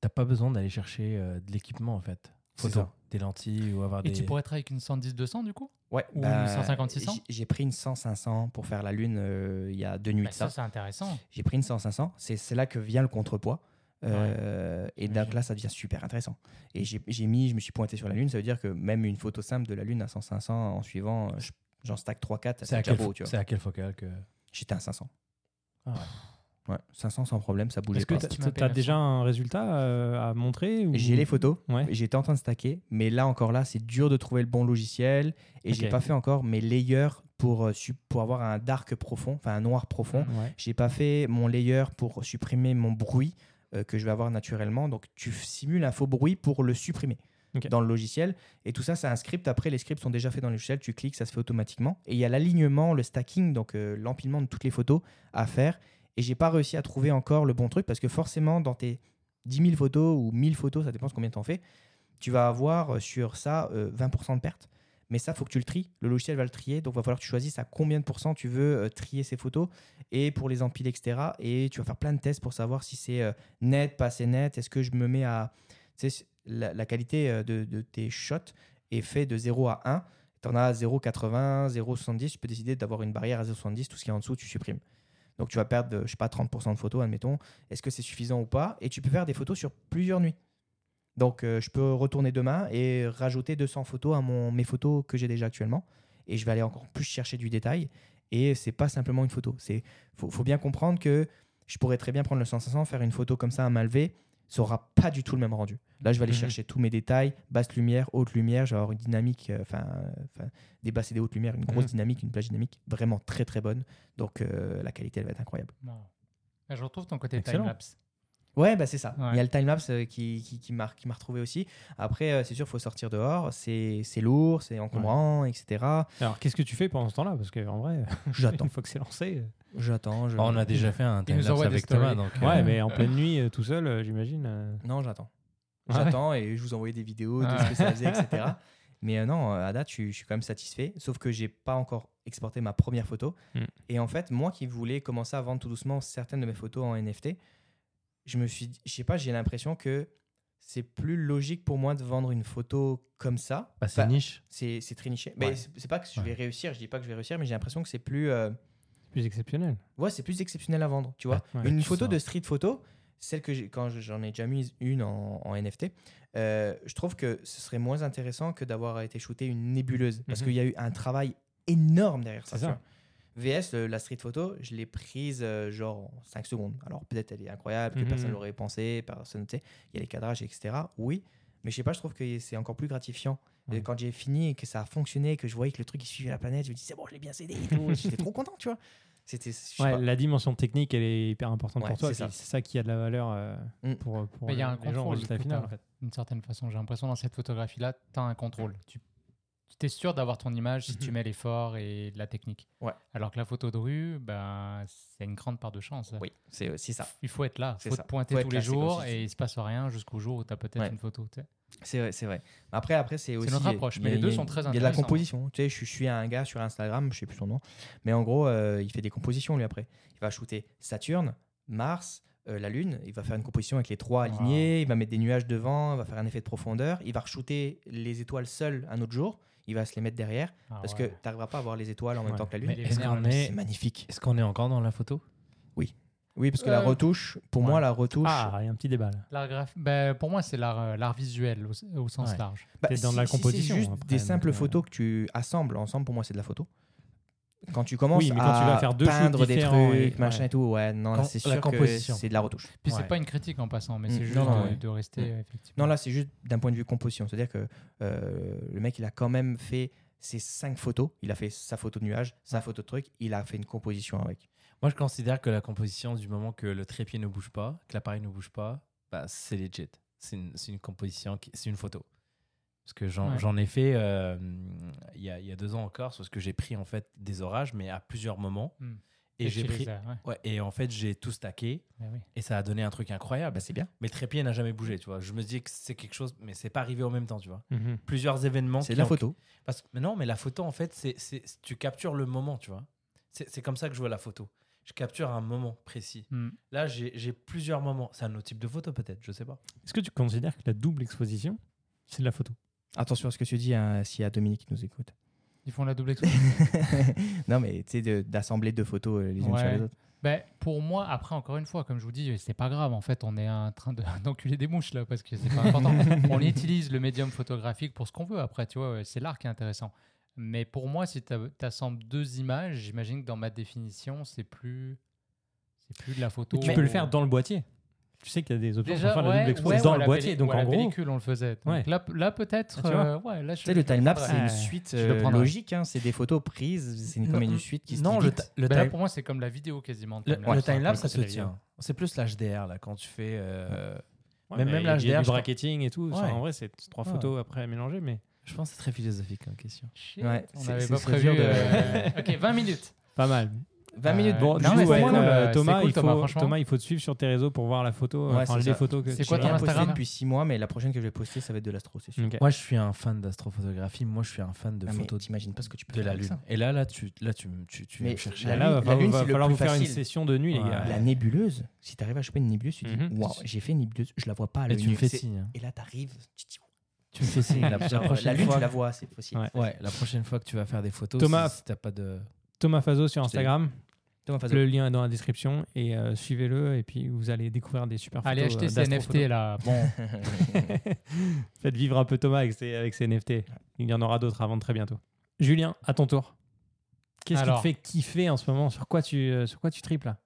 Speaker 3: t'as pas besoin d'aller chercher euh, de l'équipement en fait. Photo,
Speaker 4: ça.
Speaker 3: des lentilles ou avoir
Speaker 2: et
Speaker 3: des.
Speaker 2: tu pourrais travailler avec une 110-200 du coup?
Speaker 4: Ouais,
Speaker 2: Ou
Speaker 4: bah,
Speaker 2: une 150-600?
Speaker 4: j'ai- pris une 100-500 pour faire la Lune euh, il y a deux nuits
Speaker 2: Bah,
Speaker 4: de ça.
Speaker 2: Ça, c'est intéressant.
Speaker 4: J'ai pris une 100-500. C'est c'est là que vient le contrepoids. Euh, et donc là, ça devient super intéressant. Et j'ai j'ai mis, je me suis pointé sur la Lune. Ça veut dire que même une photo simple de la Lune à 100-500 en suivant, euh, je- j'en stack 3-4.
Speaker 3: C'est à,
Speaker 4: C'est
Speaker 3: quelle
Speaker 4: déjà beau,
Speaker 3: fo-
Speaker 4: tu vois.
Speaker 3: c'est à quelle focale que.
Speaker 4: J'étais à 500.
Speaker 3: Ah ouais.
Speaker 4: Ouais, 500 sans problème, ça bougeait
Speaker 1: Est-ce que
Speaker 2: tu m'appelles
Speaker 1: déjà un résultat euh, à montrer ou-
Speaker 4: J'ai les photos,
Speaker 1: Ouais.
Speaker 4: j'étais en train de stacker, mais là encore là, c'est dur de trouver le bon logiciel et j'ai
Speaker 1: Ok.
Speaker 4: pas fait encore mes layers pour, pour avoir un dark profond, enfin un noir profond.
Speaker 1: Ouais.
Speaker 4: J'ai pas fait mon layer pour supprimer mon bruit euh, que je vais avoir naturellement. Donc tu simules un faux bruit pour le supprimer dans le logiciel. Et tout ça, c'est un script. Après, les scripts sont déjà faits dans le logiciel. Tu cliques, ça se fait automatiquement. Et il y a l'alignement, le stacking, donc euh, l'empilement de toutes les photos à faire. Et j'ai pas réussi à trouver encore le bon truc parce que forcément, dans tes 10 000 photos ou 1000 photos, ça dépend de combien tu en fais, tu vas avoir euh, sur ça euh, 20% de perte. Mais ça, faut que tu le tries. Le logiciel va le trier. Donc, il va falloir que tu choisisses à combien de pourcents tu veux euh, trier ces photos et pour les empiler, etc. Et tu vas faire plein de tests pour savoir si c'est euh, net, pas assez net. Est-ce que je me mets à. La, la qualité euh, de, tes shots est fait de 0 à 1. Tu en as 0,80, 0,70. Tu peux décider d'avoir une barrière à 0,70. Tout ce qui est en dessous, tu supprimes. Donc, tu vas perdre, je sais pas, 30% de photos, admettons. Est-ce que c'est suffisant ou pas? Et tu peux faire des photos sur plusieurs nuits. Donc, euh, je peux retourner demain et rajouter 200 photos à mon, mes photos que j'ai déjà actuellement. Et je vais aller encore plus chercher du détail. Et c'est pas simplement une photo. C'est faut, faut bien comprendre que je pourrais très bien prendre le 100-500, faire une photo comme ça à main levée. Ça aura pas du tout le même rendu. Là, je vais aller
Speaker 1: Mhm.
Speaker 4: chercher tous mes détails, basse lumière, haute lumière. Je vais avoir une dynamique, euh, enfin, euh, enfin, des basses et des hautes lumières, une grosse
Speaker 1: Mhm.
Speaker 4: dynamique, une plage dynamique vraiment très très bonne. Donc, euh, la qualité, elle va être incroyable.
Speaker 2: Non. Ah, Je retrouve ton côté
Speaker 1: Excellent.
Speaker 2: time-lapse.
Speaker 4: Ouais, bah c'est ça.
Speaker 2: Ouais.
Speaker 4: Il y a le timelapse euh, qui, qui, qui m'a qui m'a retrouvé aussi. Après, euh, c'est sûr, il faut sortir dehors. C'est c'est lourd, c'est encombrant, etc.
Speaker 1: Alors, qu'est-ce que tu fais pendant ce temps-là? Parce qu'en vrai,
Speaker 4: J'attends.
Speaker 1: une fois que c'est lancé. euh,
Speaker 4: J'attends. je-
Speaker 3: Oh, on a déjà fait un timelapse avec. Thomas. Donc, euh,
Speaker 1: Ouais, mais en pleine nuit, tout seul, j'imagine.
Speaker 4: Non, j'attends.
Speaker 1: Ah ouais
Speaker 4: J'attends et je vous envoyais des vidéos de
Speaker 2: Ah
Speaker 4: ce que ça faisait, etc. Mais euh, non, à date, je, suis- je suis quand même satisfait. Sauf que j'ai pas encore exporté ma première photo.
Speaker 1: Hmm.
Speaker 4: Et en fait, moi qui voulais commencer à vendre tout doucement certaines de mes photos en NFT, je me suis, dit- je sais pas, j'ai l'impression que c'est plus logique pour moi de vendre une photo comme ça.
Speaker 3: bah, c'est
Speaker 4: Enfin,
Speaker 3: niche.
Speaker 4: c'est c'est très niché. Mais
Speaker 3: Ouais.
Speaker 4: c'est c'est pas que je
Speaker 3: Ouais.
Speaker 4: vais réussir, je dis pas que je vais réussir, mais j'ai l'impression que c'est plus. euh,
Speaker 1: Plus exceptionnel.
Speaker 4: Ouais, c'est plus exceptionnel à vendre, tu vois.
Speaker 1: Ouais,
Speaker 4: une
Speaker 3: tu
Speaker 4: photo
Speaker 3: sens.
Speaker 4: de street photo, celle que j'ai, quand j'en ai déjà mis une en, en NFT, euh, je trouve que ce serait moins intéressant que d'avoir été shooté une nébuleuse, parce
Speaker 1: Mhm.
Speaker 4: qu'il y a eu un travail énorme derrière ça.
Speaker 1: Ça.
Speaker 4: VS, le- la street photo, je l'ai prise euh, genre en 5 secondes. Alors peut-être elle est incroyable, que
Speaker 1: Mhm.
Speaker 4: personne l'aurait pensé, personne, tu sais, il y a les cadrages, etc. Oui, mais je sais pas, je trouve que c'est encore plus gratifiant. Et quand j'ai fini et que ça a fonctionné, que je voyais que le truc il suivait la planète, je me dis c'est bon, je l'ai bien cédé et tout. J'étais trop content, tu vois. C'était,
Speaker 1: Ouais, la dimension technique, elle est hyper importante
Speaker 4: Ouais,
Speaker 1: pour toi.
Speaker 4: c'est ça.
Speaker 1: qui a de la valeur euh,
Speaker 4: Mm.
Speaker 1: pour, pour
Speaker 2: il y a un
Speaker 1: les gens au
Speaker 2: contrôle,
Speaker 1: résultat final. En fait.
Speaker 2: D'une certaine façon, j'ai l'impression dans cette photographie-là, tu as un contrôle. Tu tu es sûr d'avoir ton image si tu
Speaker 1: Mhm.
Speaker 2: mets l'effort et la technique.
Speaker 4: Ouais.
Speaker 2: Alors que la photo de rue, ben, c'est une grande part de chance.
Speaker 4: Oui, c'est, c'est ça.
Speaker 2: Il faut être là, il
Speaker 4: C'est
Speaker 2: faut
Speaker 4: ça.
Speaker 2: te pointer
Speaker 4: Faut
Speaker 2: tous les
Speaker 4: c'est
Speaker 2: jours et il se passe rien jusqu'au jour où tu as peut-être
Speaker 4: Ouais.
Speaker 2: une photo. tu sais.
Speaker 4: C'est vrai, c'est vrai. Après, après c'est aussi.
Speaker 2: notre
Speaker 4: y a-
Speaker 2: approche, mais
Speaker 4: a-
Speaker 2: les deux
Speaker 4: a-
Speaker 2: sont très
Speaker 4: Il y a de la
Speaker 2: intéressants.
Speaker 4: composition. Tu sais, je, je suis un gars sur Instagram, je sais plus son nom, mais en gros, euh, il fait des compositions lui après. Il va shooter Saturne, Mars, euh, la Lune. Il va faire une composition avec les trois
Speaker 2: Wow.
Speaker 4: alignés. Il va mettre des nuages devant. Il va faire un effet de profondeur. Il va re-shooter les étoiles seules un autre jour. Il va se les mettre derrière
Speaker 2: Ah
Speaker 4: parce
Speaker 2: ouais.
Speaker 4: que tu n'arriveras pas à voir les étoiles en même
Speaker 1: Ouais.
Speaker 4: temps que la Lune.
Speaker 3: Est-ce qu'on est-
Speaker 4: C'est magnifique.
Speaker 3: Est-ce qu'on est encore dans la photo?
Speaker 4: Oui, parce que la
Speaker 2: Euh,
Speaker 4: retouche, pour
Speaker 2: ouais.
Speaker 4: moi, la retouche.
Speaker 1: Ah, il y a un petit débat là.
Speaker 2: Ben, pour moi, c'est l'art euh, visuel au, au sens
Speaker 3: Ouais.
Speaker 2: large.
Speaker 4: Bah,
Speaker 1: T'es dans la
Speaker 4: si- si
Speaker 1: composition,
Speaker 4: C'est juste
Speaker 1: après,
Speaker 4: des simples
Speaker 1: euh,
Speaker 4: photos que tu assembles ensemble. Pour moi, c'est de la photo. Quand tu commences
Speaker 1: Oui, mais quand
Speaker 4: à
Speaker 1: tu vas faire deux
Speaker 4: peindre des trucs,
Speaker 1: et-
Speaker 4: machin
Speaker 1: ouais.
Speaker 4: et tout, ouais, non, c'est
Speaker 3: la
Speaker 4: sûr que
Speaker 3: composition.
Speaker 4: c'est de la retouche.
Speaker 2: Puis
Speaker 3: Ouais.
Speaker 2: c'est pas une critique en passant, mais
Speaker 4: Mm,
Speaker 2: c'est juste
Speaker 4: non, non,
Speaker 2: de,
Speaker 4: ouais.
Speaker 2: de rester
Speaker 4: Mm.
Speaker 2: effectivement.
Speaker 4: Non, là, c'est juste d'un point de vue composition. C'est-à-dire que euh, le mec, il a quand même fait ses cinq photos. Il a fait sa photo de nuage, sa photo de truc. Il a fait une composition avec.
Speaker 3: Moi, je considère que la composition, du moment que le trépied ne bouge pas, que l'appareil ne bouge pas, bah, c'est legit. C'est une, une composition, c'est une photo. Parce que j'en
Speaker 2: Ouais.
Speaker 3: ai fait euh, il y, a, il y a deux ans en Corse, parce que j'ai pris en fait des orages, mais à plusieurs moments.
Speaker 2: Hmm.
Speaker 3: Et
Speaker 2: Et
Speaker 3: j'ai pris.
Speaker 2: ouais.
Speaker 3: Ouais, et en fait, j'ai tout stacké
Speaker 2: oui.
Speaker 3: et ça a donné un truc incroyable.
Speaker 4: Bah, c'est bien.
Speaker 3: Mais le trépied n'a jamais bougé, tu vois. Je me dis que c'est quelque chose, mais c'est pas arrivé en même temps, tu vois.
Speaker 1: Mhm.
Speaker 3: Plusieurs événements.
Speaker 4: C'est la
Speaker 3: ont-
Speaker 4: photo.
Speaker 3: Parce que non, mais la photo, en fait, c'est c'est- tu captures le moment, tu vois. C'est comme ça que je vois la photo. Je capture un moment précis.
Speaker 2: Hmm.
Speaker 3: Là, j'ai j'ai plusieurs moments. C'est un autre type de photo, peut-être, je sais pas.
Speaker 1: Est-ce que tu considères que la double exposition, c'est de la photo?
Speaker 4: Attention à ce que tu dis hein, s'il y a Dominique qui nous écoute.
Speaker 2: Ils font la double exposition.
Speaker 4: non, mais tu sais, de- d'assembler deux photos euh, les unes sur les autres.
Speaker 2: Ben, pour moi, après, encore une fois, comme je vous dis, c'est pas grave. En fait, on est en train de- d'enculer des mouches là parce que c'est pas important. on utilise le médium photographique pour ce qu'on veut. Après, tu vois, c'est l'art qui est intéressant. Mais pour moi, si tu assembles deux images, j'imagine que dans ma définition, c'est plus. c'est plus de la photo.
Speaker 1: Tu peux le faire dans le boîtier. Tu sais qu'il y a des options
Speaker 2: Déjà,
Speaker 1: pour faire la
Speaker 2: ouais,
Speaker 1: double expo
Speaker 2: ouais,
Speaker 1: dans le
Speaker 2: la
Speaker 1: boîtier. Donc
Speaker 2: ou à
Speaker 1: en
Speaker 2: la
Speaker 1: gros,
Speaker 2: pellicule, on le faisait. Donc
Speaker 1: Ouais.
Speaker 2: là, là peut-être.
Speaker 1: Ah, tu
Speaker 2: euh, ouais, là, je
Speaker 4: Tu sais, le timelapse, c'est
Speaker 2: Ouais.
Speaker 4: une suite
Speaker 2: Je le
Speaker 4: euh, logique. hein, C'est des photos prises. C'est une- comme une suite qui se
Speaker 3: Non, le, le
Speaker 2: Ben là,
Speaker 3: time-
Speaker 2: pour moi, c'est comme la vidéo quasiment.
Speaker 3: le-
Speaker 2: timelapse.
Speaker 3: le timelapse, ça se
Speaker 2: la
Speaker 3: tient. C'est plus l'HDR, là, quand tu fais. euh,
Speaker 1: ouais,
Speaker 3: même l'HDR,
Speaker 1: du
Speaker 3: je
Speaker 1: bracketing et tout. ça,
Speaker 3: Ouais.
Speaker 1: en vrai, c'est trois
Speaker 3: Ouais.
Speaker 1: photos après mélangées, mais
Speaker 3: Je pense que c'est très philosophique comme question.
Speaker 2: Shit,
Speaker 4: Ouais,
Speaker 2: on
Speaker 4: c'est-
Speaker 2: n'avait pas prévu. euh, ok, 20 minutes.
Speaker 1: pas mal.
Speaker 4: 20 minutes.
Speaker 2: Euh,
Speaker 1: Bon,
Speaker 2: non, c'est
Speaker 1: ouais,
Speaker 2: cool,
Speaker 1: euh,
Speaker 2: euh,
Speaker 1: Thomas,
Speaker 2: cool,
Speaker 1: il faut,
Speaker 2: Thomas.
Speaker 1: Thomas, il faut te suivre sur tes réseaux pour voir la photo,
Speaker 4: Ouais,
Speaker 1: enfin
Speaker 4: c'est
Speaker 1: les photos que
Speaker 2: C'est
Speaker 1: tu
Speaker 2: quoi ton Instagram
Speaker 4: depuis 6 mois, mais la prochaine que je vais poster, ça va être de l'astro, c'est sûr.
Speaker 1: Ok.
Speaker 3: Moi, je suis un fan d'astrophotographie. Moi, je suis un fan de
Speaker 4: Non, mais
Speaker 3: photos
Speaker 4: t'imagines pas ce que tu peux
Speaker 3: de
Speaker 4: faire
Speaker 3: la Lune.
Speaker 4: ça.
Speaker 3: Et là, là, tu, là, tu, tu, tu
Speaker 4: Mais
Speaker 3: me chercher.
Speaker 1: Là,
Speaker 4: la Lune-
Speaker 1: va,
Speaker 4: la Lune,
Speaker 1: va
Speaker 4: c'est le
Speaker 1: falloir vous faire une session de nuit, les gars.
Speaker 4: La nébuleuse, si tu arrives à choper une nébuleuse, tu te
Speaker 1: Mhm.
Speaker 4: dis Waouh, j'ai fait une nébuleuse, je la vois pas à
Speaker 3: Et
Speaker 4: l'œil
Speaker 3: tu me
Speaker 4: nu.
Speaker 3: fais
Speaker 4: C'est-
Speaker 3: signe.
Speaker 4: Et là, t'arrives, tu dis
Speaker 3: Tu me fais signe. La, la prochaine
Speaker 4: La Lune,
Speaker 3: fois,
Speaker 4: tu la vois, c'est possible.
Speaker 1: Ouais.
Speaker 3: La prochaine fois que tu vas faire des photos,
Speaker 1: Thomas-
Speaker 3: si, t'as pas de.
Speaker 1: Thomas Fazo sur Instagram. Le lien est dans la description et euh, suivez-le et puis vous allez découvrir des super photos.
Speaker 2: Allez acheter
Speaker 1: euh,
Speaker 2: ces. NFT là. Bon,
Speaker 1: Faites vivre un peu Thomas avec ses, avec ses NFT. Il y en aura d'autres avant de très bientôt. Julien, à ton tour. Qu'est-ce qui te fait kiffer en ce moment? Sur quoi tu, euh, sur quoi tu triples là?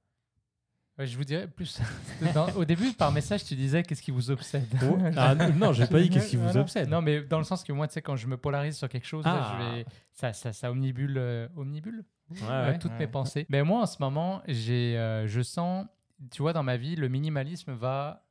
Speaker 2: Ouais, je vous dirais plus. Dans- au début, par message, tu disais qu'est-ce qui vous obsède.
Speaker 1: Ah, Non, j'ai pas dit qu'est-ce qui vous
Speaker 2: Voilà.
Speaker 1: obsède.
Speaker 2: Non, mais dans le sens que moi, tu sais, quand je me polarise sur quelque chose, là,
Speaker 1: Ah.
Speaker 2: je vais, ça, ça, ça omnibule, euh, omnibule
Speaker 1: Ouais,
Speaker 2: Ouais,
Speaker 1: ouais.
Speaker 2: toutes
Speaker 4: Ouais.
Speaker 2: mes pensées. Mais moi, en ce moment, j'ai, euh, je sens, tu vois, dans ma vie, le minimalisme va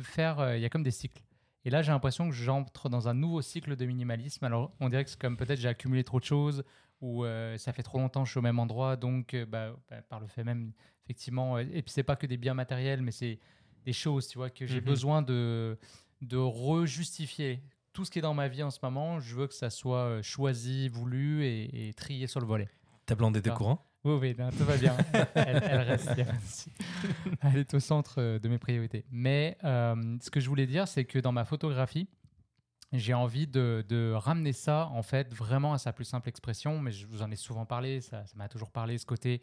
Speaker 2: faire. euh, Il y a comme des cycles. Et là, j'ai l'impression que j'entre dans un nouveau cycle de minimalisme. Alors, on dirait que c'est comme peut-être j'ai accumulé trop de choses ou euh, ça fait trop longtemps que je suis au même endroit. Donc, euh, bah, bah, par le fait même, effectivement, et puis c'est pas que des biens matériels, mais c'est des choses, tu vois, que j'ai
Speaker 1: Mhm.
Speaker 2: besoin de, de rejustifier. Tout ce qui est dans ma vie en ce moment, je veux que ça soit euh, choisi, voulu et, et trié sur le volet.
Speaker 3: T'as blandé des courants?
Speaker 2: Oui, oui, non, tout va bien. elle, elle reste, souci. Elle est au centre euh, de mes priorités. Mais euh, ce que je voulais dire, c'est que dans ma photographie, j'ai envie de, de ramener ça, en fait, vraiment à sa plus simple expression. Mais je vous en ai souvent parlé, ça m'a toujours parlé, ce côté,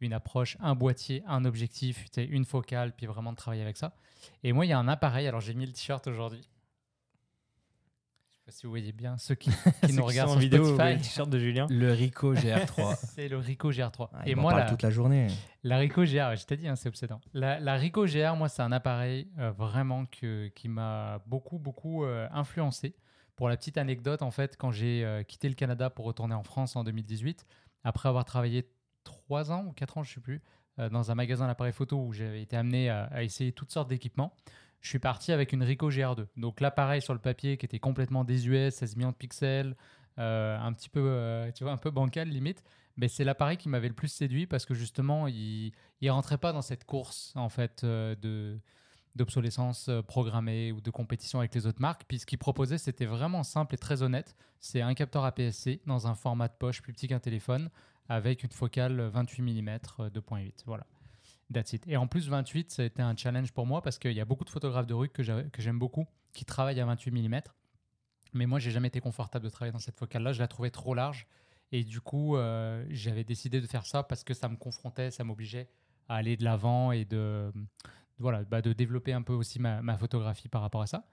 Speaker 2: une approche, un boîtier, un objectif, une focale, puis vraiment de travailler avec ça. Et moi, il y a un appareil, alors j'ai mis le t-shirt aujourd'hui. Je sais pas si vous voyez bien, ceux qui, qui
Speaker 1: Ceux
Speaker 2: nous
Speaker 1: qui
Speaker 2: regardent
Speaker 1: en vidéo,
Speaker 2: Spotify.
Speaker 1: le t-shirt de Julien.
Speaker 3: Le Ricoh GR3.
Speaker 2: C'est le Ricoh GR3.
Speaker 4: Ah,
Speaker 2: et moi,
Speaker 4: parle
Speaker 2: la,
Speaker 4: toute la journée.
Speaker 2: la Ricoh GR, je t'ai dit, hein, c'est obsédant. La, la Ricoh GR, moi, c'est un appareil euh, vraiment que, qui m'a beaucoup, beaucoup euh, influencé. Pour la petite anecdote, en fait, quand j'ai euh, quitté le Canada pour retourner en France en 2018, après avoir travaillé 3 ans ou 4 ans, je ne sais plus, euh, dans un magasin d'appareils photo où j'avais été amené à, essayer toutes sortes d'équipements, je suis parti avec une Ricoh GR2. Donc l'appareil sur le papier qui était complètement désuet, 16 millions de pixels, euh, un petit peu, euh, tu vois, un peu bancal limite. Mais c'est l'appareil qui m'avait le plus séduit parce que justement, il ne rentrait pas dans cette course en fait de d'obsolescence programmée ou de compétition avec les autres marques. Puis ce qu'il proposait, c'était vraiment simple et très honnête. C'est un capteur APS-C dans un format de poche plus petit qu'un téléphone avec une focale 28 mm 2.8. Voilà. That's it. Et en plus, 28, ça a été un challenge pour moi parce qu'il y a beaucoup de photographes de rue que j'a- que j'aime beaucoup qui travaillent à 28 mm. Mais moi, j'ai jamais été confortable de travailler dans cette focale-là. Je la trouvais trop large. Et du coup, euh, j'avais décidé de faire ça parce que ça me confrontait, ça m'obligeait à aller de l'avant et de, voilà, bah, de développer un peu aussi ma, ma photographie par rapport à ça.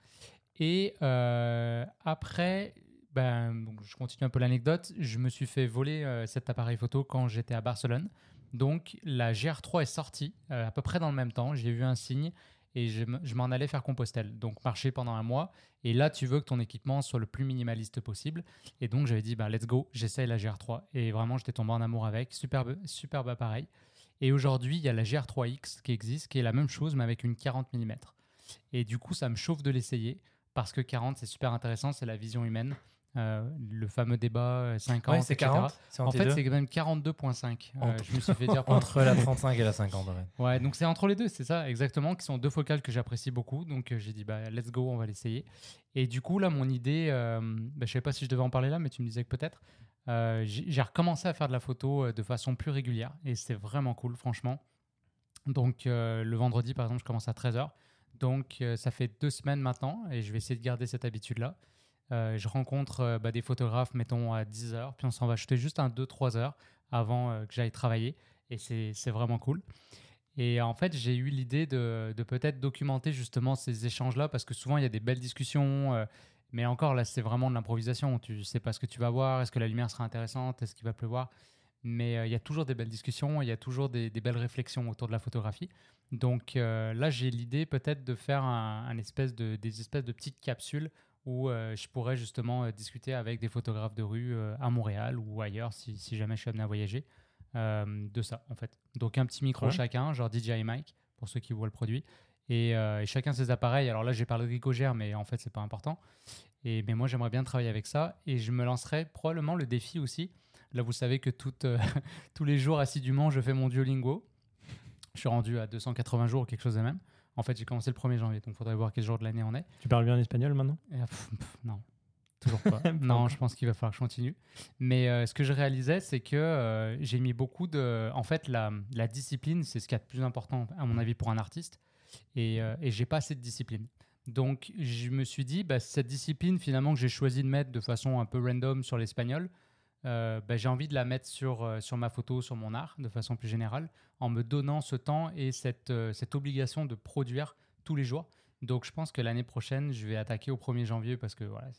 Speaker 2: Et euh, après, ben, je continue un peu l'anecdote. Je me suis fait voler euh, cet appareil photo quand j'étais à Barcelone. Donc la GR3 est sortie euh, à peu près dans le même temps. J'ai vu un signe et je, m'en allais faire Compostelle. Donc marcher pendant un mois. Et là, tu veux que ton équipement soit le plus minimaliste possible. Et donc j'avais dit, bah, let's go, j'essaye la GR3. Et vraiment, j'étais tombé en amour avec. Superbe, superbe appareil. Et aujourd'hui, il y a la GR3X qui existe, qui est la même chose, mais avec une 40 mm. Et du coup, ça me chauffe de l'essayer parce que 40, c'est super intéressant, c'est la vision humaine. Euh, le fameux débat euh, 50,
Speaker 3: Ouais, c'est
Speaker 2: etc.
Speaker 3: 40. C'est
Speaker 2: En fait, c'est même 42.5. Euh,
Speaker 3: Entre-
Speaker 2: je me suis fait dire
Speaker 3: entre la 35 et la 50 en fait.
Speaker 2: Ouais, donc c'est entre les deux, c'est ça, exactement, qui sont deux focales que j'apprécie beaucoup. Donc euh, j'ai dit, bah, let's go, on va l'essayer. Et du coup, là, mon idée, euh, bah, je sais pas si je devais en parler là, mais tu me disais que peut-être. Euh, j'ai recommencé à faire de la photo euh, de façon plus régulière et c'est vraiment cool, franchement. Donc euh, le vendredi, par exemple, je commence à 13h. Donc euh, ça fait deux semaines maintenant et je vais essayer de garder cette habitude-là. Euh, je rencontre euh, bah, des photographes, mettons à 10h, puis on s'en va acheter juste un 2-3 heures avant euh, que j'aille travailler et c'est vraiment cool. Et en fait, j'ai eu l'idée de, peut-être documenter justement ces échanges-là parce que souvent il y a des belles discussions, mais encore là, c'est vraiment de l'improvisation. Tu sais pas ce que tu vas voir, est-ce que la lumière sera intéressante, est-ce qu'il va pleuvoir. Mais il y a toujours des belles discussions, il y a toujours des, belles réflexions autour de la photographie. Donc là, j'ai l'idée peut-être de faire un, un espèce de, des espèces de petites capsules où euh, je pourrais justement euh, discuter avec des photographes de rue euh, à Montréal ou ailleurs si, si jamais je suis amené à voyager de ça en fait. Donc un petit micro
Speaker 1: Ouais.
Speaker 2: chacun, genre DJI Mic pour ceux qui voient le produit. Et, euh, et chacun ses appareils. Alors là, j'ai parlé de Gicogère, mais en fait, c'est pas important. Et, mais moi, j'aimerais bien travailler avec ça. Et je me lancerai probablement le défi aussi. Là, vous savez que euh, tous les jours, assidûment, je fais mon Duolingo. Je suis rendu à 280 jours ou quelque chose de même. En fait, j'ai commencé le 1er janvier, donc il faudrait voir quel jour de l'année on est.
Speaker 1: Tu parles bien espagnol maintenant?
Speaker 2: Euh, pff, pff, non, toujours pas. non, je pense qu'il va falloir que je continue. Mais euh, ce que je réalisais, c'est que euh, j'ai mis beaucoup de. En fait, la, la discipline, c'est ce qu'il y a de plus important, à mon avis, pour un artiste. Et, euh, et j'ai pas assez de discipline. Donc, je me suis dit, bah, cette discipline, finalement, que j'ai choisi de mettre de façon un peu random sur l'espagnol, euh, bah, j'ai envie de la mettre sur, euh, sur ma photo, sur mon art, de façon plus générale, en me donnant ce temps et cette, euh, cette obligation de produire tous les jours. Donc, je pense que l'année prochaine, je vais attaquer au 1er janvier parce que voilà,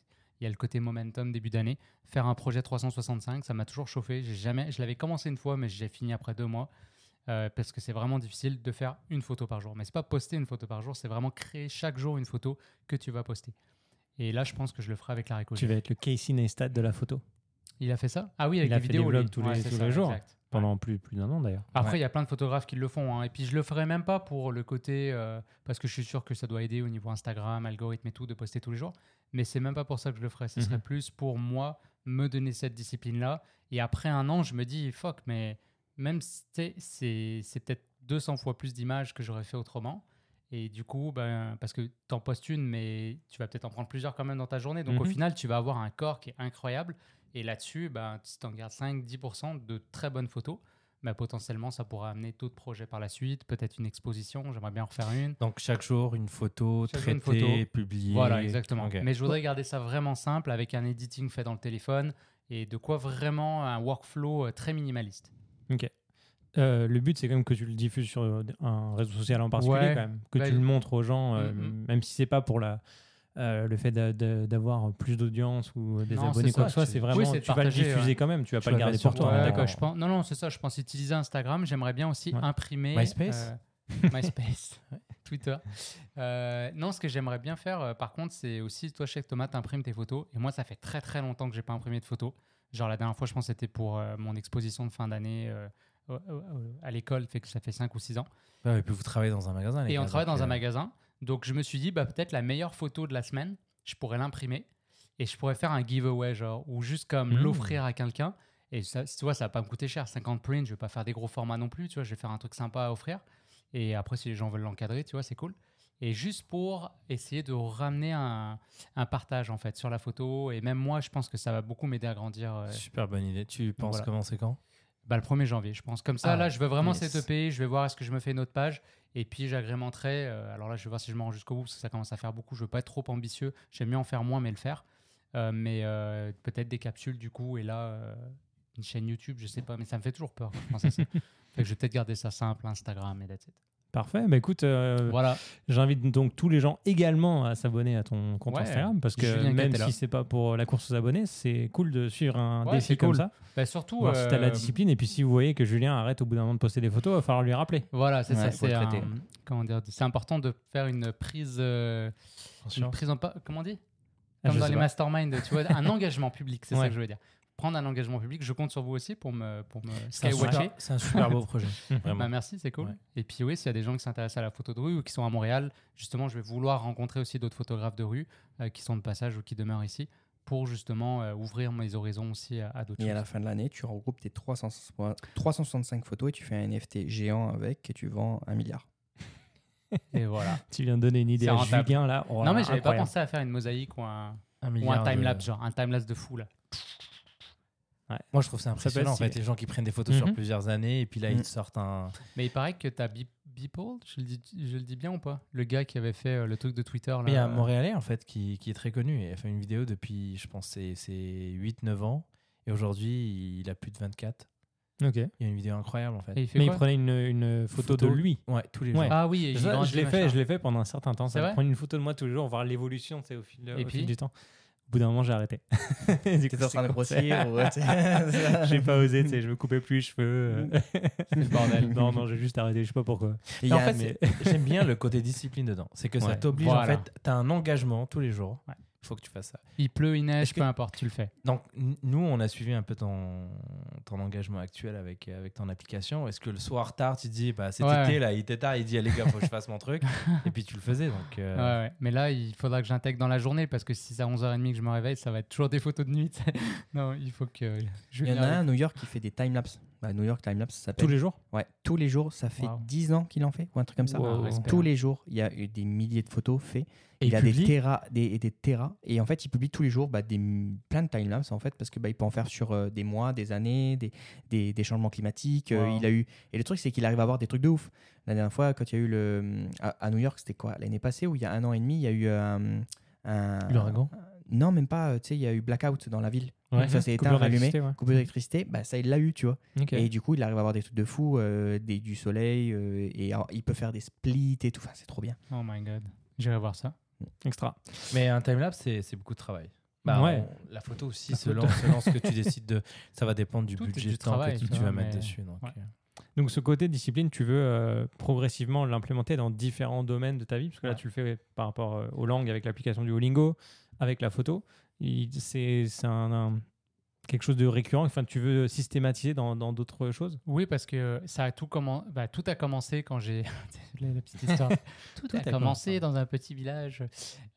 Speaker 2: il y a le côté momentum début d'année. Faire un projet 365, ça m'a toujours chauffé. Jamais, je l'avais commencé une fois, mais j'ai fini après deux mois parce que c'est vraiment difficile de faire une photo par jour. Mais c'est pas poster une photo par jour, c'est vraiment créer chaque jour une photo que tu vas poster. Et là, je pense que je le ferai avec la récolte.
Speaker 1: Tu vas être le Casey Neistat de la photo
Speaker 2: Il a fait ça? Ah oui, avec
Speaker 1: Il a fait
Speaker 2: vidéos.
Speaker 1: des vlogs
Speaker 2: lui.
Speaker 1: tous les-
Speaker 2: Ouais, c'est
Speaker 1: tous
Speaker 2: ça,
Speaker 1: les jours.
Speaker 2: exact.
Speaker 1: pendant plus, plus d'un an d'ailleurs.
Speaker 2: Après, il
Speaker 3: Ouais.
Speaker 2: y a plein de photographes qui le font. hein. Et puis, je le ferai même pas pour le côté. euh, parce que je suis sûr que ça doit aider au niveau Instagram, algorithme et tout, de poster tous les jours. Mais c'est même pas pour ça que je le ferai. Ce serait
Speaker 1: Mhm.
Speaker 2: plus pour moi me donner cette discipline-là. Et après un an, je me dis, fuck, mais même c'est peut-être 200 fois plus d'images que j'aurais fait autrement. Et du coup, ben, parce que tu en postes une, mais tu vas peut-être en prendre plusieurs quand même dans ta journée. Donc au
Speaker 1: Mhm.
Speaker 2: final, tu vas avoir un corps qui est incroyable. Et là-dessus, ben, si tu en gardes 5-10% de très bonnes photos, ben, potentiellement, ça pourra amener d'autres projets par la suite. Peut-être une exposition, j'aimerais bien en refaire une.
Speaker 3: Donc chaque jour, une photo
Speaker 2: Chaque
Speaker 3: traitée,
Speaker 2: une photo.
Speaker 3: publiée.
Speaker 2: Voilà, exactement. Mais je voudrais garder ça vraiment simple avec un editing fait dans le téléphone et de quoi vraiment un workflow euh, très minimaliste.
Speaker 1: Ok. Euh, le but, c'est quand même que tu le diffuses sur euh, un réseau social en particulier,
Speaker 2: Ouais.
Speaker 1: quand même. Que
Speaker 2: Bah,
Speaker 1: tu le montres aux gens, euh,
Speaker 2: Mhm.
Speaker 1: même si c'est pas pour la, euh, le fait d'a- d'a- d'avoir plus d'audience ou des
Speaker 2: Non,
Speaker 1: abonnés, quoi
Speaker 2: ça,
Speaker 1: que ce soit. C'est
Speaker 3: oui,
Speaker 1: vraiment,
Speaker 2: de
Speaker 1: tu vas le diffuser
Speaker 2: ouais.
Speaker 1: quand même, tu vas
Speaker 3: Tu
Speaker 1: pas
Speaker 3: vas
Speaker 1: le garder pour toi.
Speaker 3: Ouais,
Speaker 1: d'accord.
Speaker 2: je pense, non, non, c'est ça. Je pense utiliser Instagram. J'aimerais bien aussi
Speaker 1: Ouais.
Speaker 2: imprimer.
Speaker 3: MySpace
Speaker 2: euh, MySpace, Twitter. Euh, non, ce que j'aimerais bien faire, par contre, c'est aussi, toi, chez Thomas, t'imprimes tes photos. Et moi, ça fait très très longtemps que j'ai pas imprimé de photos. Genre, la dernière fois, je pense que c'était pour euh, mon exposition de fin d'année à l'école, fait que ça fait 5 ou 6 ans.
Speaker 3: Ouais, et puis vous travaillez dans un magasin. les
Speaker 2: Et on travaille dans un magasin. Donc, je me suis dit, bah, peut-être la meilleure photo de la semaine, je pourrais l'imprimer et je pourrais faire un giveaway, genre, ou juste comme
Speaker 1: Mmh.
Speaker 2: l'offrir à quelqu'un. Et ça, tu vois, ça va pas me coûter cher. 50 prints, je vais pas faire des gros formats non plus, tu vois, je vais faire un truc sympa à offrir. Et après, si les gens veulent l'encadrer, tu vois, c'est cool. Et juste pour essayer de ramener un, un partage, en fait, sur la photo. Et même moi, je pense que ça va beaucoup m'aider à grandir. euh,
Speaker 3: Super bonne idée. Tu penses
Speaker 2: voilà.
Speaker 3: commencer quand?
Speaker 2: Bah, le 1er janvier, je pense. Comme ça,
Speaker 3: Ah,
Speaker 2: là, je veux vraiment
Speaker 3: yes.
Speaker 2: setuper, je vais voir est-ce que je me fais une autre page, et puis j'agrémenterai. euh, alors là, je vais voir si je me rends jusqu'au bout, parce que ça commence à faire beaucoup. Je veux pas être trop ambitieux. J'aime mieux en faire moins, mais le faire. Euh, mais euh, peut-être des capsules, du coup, et là, une chaîne YouTube, je sais pas, mais ça me fait toujours peur je pense à ça. fait que je vais peut-être garder ça simple, Instagram et that's it.
Speaker 1: Parfait. Bah écoute, euh,
Speaker 2: Voilà.
Speaker 1: j'invite donc tous les gens également à s'abonner à ton compte
Speaker 2: Ouais.
Speaker 1: Instagram parce que
Speaker 2: Julien
Speaker 1: même
Speaker 2: Catella.
Speaker 1: si c'est pas pour la course aux abonnés, c'est cool de suivre un
Speaker 2: Ouais,
Speaker 1: défi comme ça.
Speaker 2: Bah, surtout.
Speaker 1: Voir si t'as la
Speaker 2: euh,
Speaker 1: discipline et puis si vous voyez que Julien arrête au bout d'un moment de poster des photos, il va falloir lui rappeler.
Speaker 2: Voilà, c'est
Speaker 4: Ouais,
Speaker 2: ça. C'est un- comment dire, c'est important de faire une prise, euh, une prise en comment on dit?
Speaker 1: Ah,
Speaker 2: Comme
Speaker 1: je
Speaker 2: dans les masterminds, tu vois, un engagement public, c'est
Speaker 1: Ouais.
Speaker 2: ça que je veux dire. Prendre un engagement public, je compte sur vous aussi pour me, pour me
Speaker 3: C'est un,
Speaker 2: skywatcher.
Speaker 3: super, c'est un super beau projet. Vraiment.
Speaker 2: Bah, merci, c'est cool.
Speaker 3: Ouais.
Speaker 2: Et puis oui, s'il y a des gens qui s'intéressent à la photo de rue ou qui sont à Montréal, justement, je vais vouloir rencontrer aussi d'autres photographes de rue euh, qui sont de passage ou qui demeurent ici pour justement euh, ouvrir mes horizons aussi à, à d'autres
Speaker 4: Et à la fin de l'année, tu regroupes tes 300 365 photos et tu fais un NFT géant avec et tu vends un milliard.
Speaker 2: Et voilà.
Speaker 1: Tu viens de donner une idée
Speaker 2: C'est
Speaker 1: à. Julien là. Oh
Speaker 2: non, mais
Speaker 1: là,
Speaker 2: j'avais pas pensé à faire une mosaïque ou un,
Speaker 3: Un
Speaker 2: ou un
Speaker 3: de-
Speaker 2: timelapse, genre un timelapse de fou là.
Speaker 3: Moi, je trouve ça impressionnant en fait, les gens qui prennent des photos
Speaker 1: Mhm.
Speaker 3: sur plusieurs années et puis là
Speaker 4: Mhm.
Speaker 3: ils sortent un.
Speaker 2: Mais il paraît que t'as Beep- Beeple, je le, dis, je le dis bien ou pas? Le gars qui avait fait euh, le truc de Twitter là.
Speaker 3: Mais il y a un
Speaker 2: euh,
Speaker 3: Montréalais en fait qui, qui est très connu. Il a fait une vidéo depuis, je pense, c'est c'est 8-9 ans et aujourd'hui il a plus de 24.
Speaker 1: Ok.
Speaker 3: Il y a une vidéo incroyable en fait.
Speaker 2: et il fait
Speaker 1: Mais il prenait une, une photo,
Speaker 3: Photo.
Speaker 1: de lui.
Speaker 3: Ouais, tous les
Speaker 1: Ouais.
Speaker 3: jours.
Speaker 2: Ah oui, et
Speaker 1: Ça, je l'ai fait,
Speaker 2: machin.
Speaker 1: je l'ai fait pendant un certain temps. Ça prendre une photo de moi tous les jours, voir l'évolution tu au fil,
Speaker 2: Et
Speaker 1: au fil
Speaker 2: puis?
Speaker 1: du temps. Au bout d'un moment, j'ai arrêté. Du coup,
Speaker 4: en train de grossir ou- c'est-
Speaker 1: J'ai pas osé, tu sais, je me coupais plus les cheveux. euh.
Speaker 3: Le bordel.
Speaker 1: non, non, j'ai juste arrêté, je sais pas pourquoi.
Speaker 3: En fait,
Speaker 1: mais-
Speaker 3: j'aime bien le côté discipline dedans. C'est que ça t'oblige, en fait, tu as un engagement tous les jours.
Speaker 2: Ouais.
Speaker 3: Faut que tu fasses ça.
Speaker 2: Il pleut, il neige,
Speaker 3: que-
Speaker 2: peu importe, tu le fais.
Speaker 3: Donc, nous, on a suivi un peu ton, ton engagement actuel avec, avec ton application. Est-ce que le soir tard, tu te dis, bah, cet
Speaker 2: Ouais,
Speaker 3: été,
Speaker 2: ouais.
Speaker 3: là, il était tard, il dit, allez, gars, faut que je fasse mon truc. Et puis, tu le faisais. Donc, euh,
Speaker 2: Ouais, ouais. Mais là, il faudra que j'intègre dans la journée parce que si c'est à 11h30 que je me réveille, ça va être toujours des photos de nuit. non, il faut que je
Speaker 4: Il y en a un à. New York qui fait des timelapses. Bah, New York timelapse, ça s'appelle.
Speaker 1: Tous les jours?
Speaker 4: Ouais, tous les jours. Ça fait
Speaker 2: Wow.
Speaker 4: 10 ans qu'il en fait ou un truc comme ça.
Speaker 1: Wow.
Speaker 4: Tous les jours, il y a eu des milliers de photos faites.
Speaker 3: Et
Speaker 4: il
Speaker 3: il
Speaker 4: a des terras, des, et des terras. Et en fait, il publie tous les jours bah, des, plein de timelapses en fait, parce que bah, il peut en faire sur euh, des mois, des années, des, des, des changements climatiques. euh, il a eu et le truc c'est qu'il arrive à avoir des trucs de ouf. La dernière fois, quand il y a eu le à, à New York, c'était quoi L'année passée ou il y a un an et demi, il y a eu euh, un
Speaker 3: L'ouragan?
Speaker 4: Non, même pas. euh, Tu sais, il y a eu blackout dans la ville.
Speaker 1: Ouais.
Speaker 4: Ça s'est éteint, rallumé.
Speaker 1: d'électricité, ouais.
Speaker 4: Coupure d'électricité, bah, ça il l'a eu, tu vois. Et du coup, il arrive à avoir des trucs de fou, euh, des, du soleil, euh, et alors, il peut faire des splits et tout. Enfin, c'est trop bien.
Speaker 2: Oh my god. J'irai voir ça.
Speaker 1: Extra.
Speaker 3: Mais un timelapse, c'est beaucoup de travail. Bah,
Speaker 1: Ouais.
Speaker 3: on- la photo aussi,
Speaker 1: La
Speaker 3: selon,
Speaker 1: photo.
Speaker 3: selon ce que tu décides de. Ça va dépendre du
Speaker 2: Tout
Speaker 3: budget
Speaker 2: du travail,
Speaker 3: que tu,
Speaker 2: tu
Speaker 3: vas mettre
Speaker 2: mais-
Speaker 3: dessus. Donc,
Speaker 2: Ouais.
Speaker 1: Donc ce côté discipline, tu veux euh, progressivement l'implémenter dans différents domaines de ta vie, parce que là tu le fais par rapport euh, aux langues avec l'application du Duolingo, avec la photo. C'est c'est un, un- quelque chose de récurrent. Enfin, tu veux systématiser dans d'autres choses?
Speaker 2: Oui, parce que ça a tout, bah, tout a commencé quand j'ai. la, la petite histoire. tout, a,
Speaker 1: a
Speaker 2: commencé dans un petit village.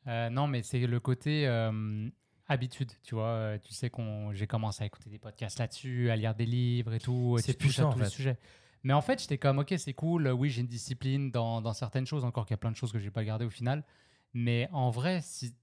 Speaker 2: Euh, non, mais c'est le côté euh, habitude, tu vois. Euh, Tu sais qu'on j'ai commencé à écouter des podcasts là-dessus, à lire des livres et tout. et
Speaker 3: C'est
Speaker 2: tu touches
Speaker 3: puissant,
Speaker 2: à tous
Speaker 3: en
Speaker 2: les
Speaker 3: fait.
Speaker 2: sujets. Mais en fait, j'étais comme, ok, c'est cool. Oui, j'ai une discipline dans, dans certaines choses, encore qu'il y a plein de choses que j'ai pas gardées au final. Mais en vrai, si.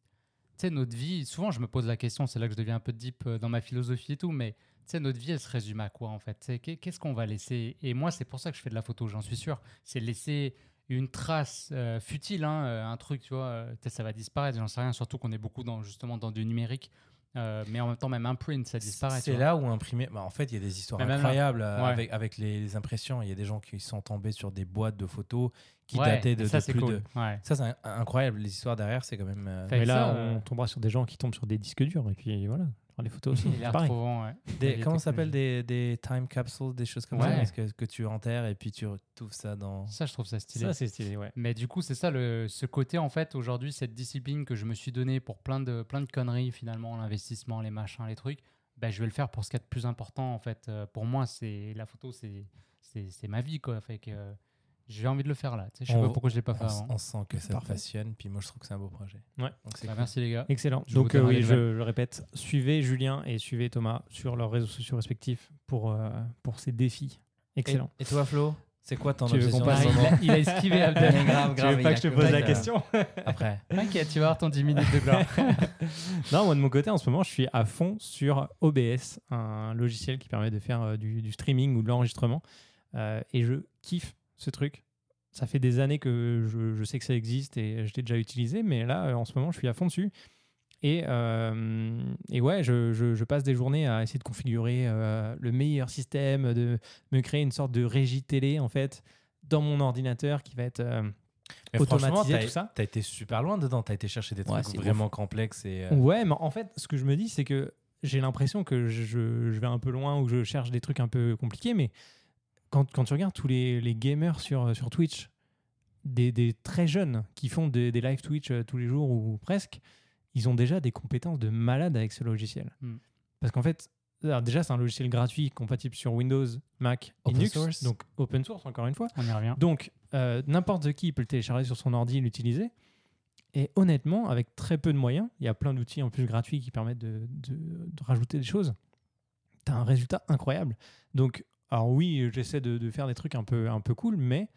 Speaker 2: Tu sais, notre vie, souvent je me pose la question, c'est là que je deviens un peu deep euh, dans ma philosophie et tout, mais tu sais, notre vie, elle se résume à quoi en fait? Qu'est-ce qu'on va laisser? Et moi, c'est pour ça que je fais de la photo, j'en suis sûr. C'est laisser une trace euh, futile, hein, euh, un truc, tu vois, ça va disparaître, j'en sais rien, surtout qu'on est beaucoup dans, justement dans du numérique. Euh, mais en même temps, même un print, ça disparaît.
Speaker 3: C'est là où imprimer. bah, en fait, il y a des histoires
Speaker 2: Mais même là-
Speaker 3: incroyables
Speaker 2: Ouais.
Speaker 3: avec, avec les, les impressions. Il y a des gens qui sont tombés sur des boîtes de photos qui
Speaker 2: Ouais,
Speaker 3: dataient de,
Speaker 2: ça,
Speaker 3: de
Speaker 2: c'est
Speaker 3: plus
Speaker 2: cool.
Speaker 3: de.
Speaker 2: Ouais.
Speaker 3: Ça, c'est incroyable. Les histoires derrière, c'est quand même. euh,
Speaker 1: Mais là,
Speaker 2: ça, euh,
Speaker 1: on tombera sur des gens qui tombent sur des disques durs et puis voilà, des photos aussi. Pareil.
Speaker 2: retrouvant, ouais.
Speaker 3: des,
Speaker 2: Les
Speaker 3: comment ça s'appelle des, des time capsules, des choses comme
Speaker 2: Ouais.
Speaker 3: ça, parce que, que tu enterres et puis tu retrouves ça dans.
Speaker 2: Ça, je trouve ça stylé.
Speaker 1: Ça c'est stylé, ouais.
Speaker 2: Mais du coup, c'est ça, le, ce côté, en fait, aujourd'hui, cette discipline que je me suis donnée pour plein de, plein de conneries, finalement, l'investissement, les machins, les trucs, ben, je vais le faire pour ce qu'il y a de plus important, en fait. Euh, pour moi, c'est la photo, c'est c'est c'est ma vie, quoi. Fait que euh, j'ai envie de le faire là. Tu sais, je sais
Speaker 3: On-
Speaker 2: pas pourquoi je l'ai pas fait
Speaker 3: On, s-
Speaker 2: avant.
Speaker 3: on sent que ça te passionne, puis moi je trouve que c'est un beau projet.
Speaker 1: Ouais.
Speaker 3: Donc
Speaker 2: Bah,
Speaker 3: cool.
Speaker 2: merci, les gars.
Speaker 1: Excellent.
Speaker 2: Je
Speaker 1: Donc euh, oui, je le répète, suivez Julien et suivez Thomas sur leurs réseaux sociaux respectifs pour euh, pour ces défis. Excellent.
Speaker 3: Et, et toi, Flo C'est quoi ton
Speaker 1: Tu veux
Speaker 3: obsession
Speaker 2: Ah, il,
Speaker 3: moment
Speaker 2: a, il a esquivé Abdel.
Speaker 4: grave,
Speaker 1: Tu veux pas que je te pose la question
Speaker 3: Après.
Speaker 2: T'inquiète, tu vas avoir ton 10 minutes de gloire.
Speaker 1: Non, moi de mon côté, en ce moment, je suis à fond sur OBS, un logiciel qui permet de faire euh, du, du streaming ou de l'enregistrement. Euh, et je kiffe ce truc. Ça fait des années que je, je sais que ça existe et je l'ai déjà utilisé, mais là, euh, en ce moment, je suis à fond dessus. Et, euh, et ouais, je, je- je passe des journées à essayer de configurer euh, le meilleur système, de me créer une sorte de régie télé, en fait, dans mon ordinateur qui va être... euh,
Speaker 3: t'as-
Speaker 1: tout ça.
Speaker 3: T'as été super loin dedans. T'as été chercher des
Speaker 4: Ouais,
Speaker 3: trucs vraiment complexes et.
Speaker 1: Ouais, mais en fait, ce que je me dis, c'est que j'ai l'impression que je, je- je vais un peu loin ou je cherche des trucs un peu compliqués, mais quand, quand tu regardes tous les, les gamers sur, sur Twitch, des, des très jeunes qui font des, des live Twitch euh, tous les jours ou presque, ils ont déjà des compétences de malade avec ce logiciel.
Speaker 2: Hmm.
Speaker 1: Parce qu'en fait, alors déjà, c'est un logiciel gratuit compatible sur Windows, Mac,
Speaker 3: Open
Speaker 1: Linux,
Speaker 3: source.
Speaker 1: donc open source encore une fois.
Speaker 2: On y revient.
Speaker 1: Donc, euh, n'importe qui peut le télécharger sur son ordi et l'utiliser. Et honnêtement, avec très peu de moyens, il y a plein d'outils en plus gratuits qui permettent de, de- de rajouter des choses. Tu as un résultat incroyable. Donc, alors oui, j'essaie de, de faire des trucs un peu, un peu cool, mais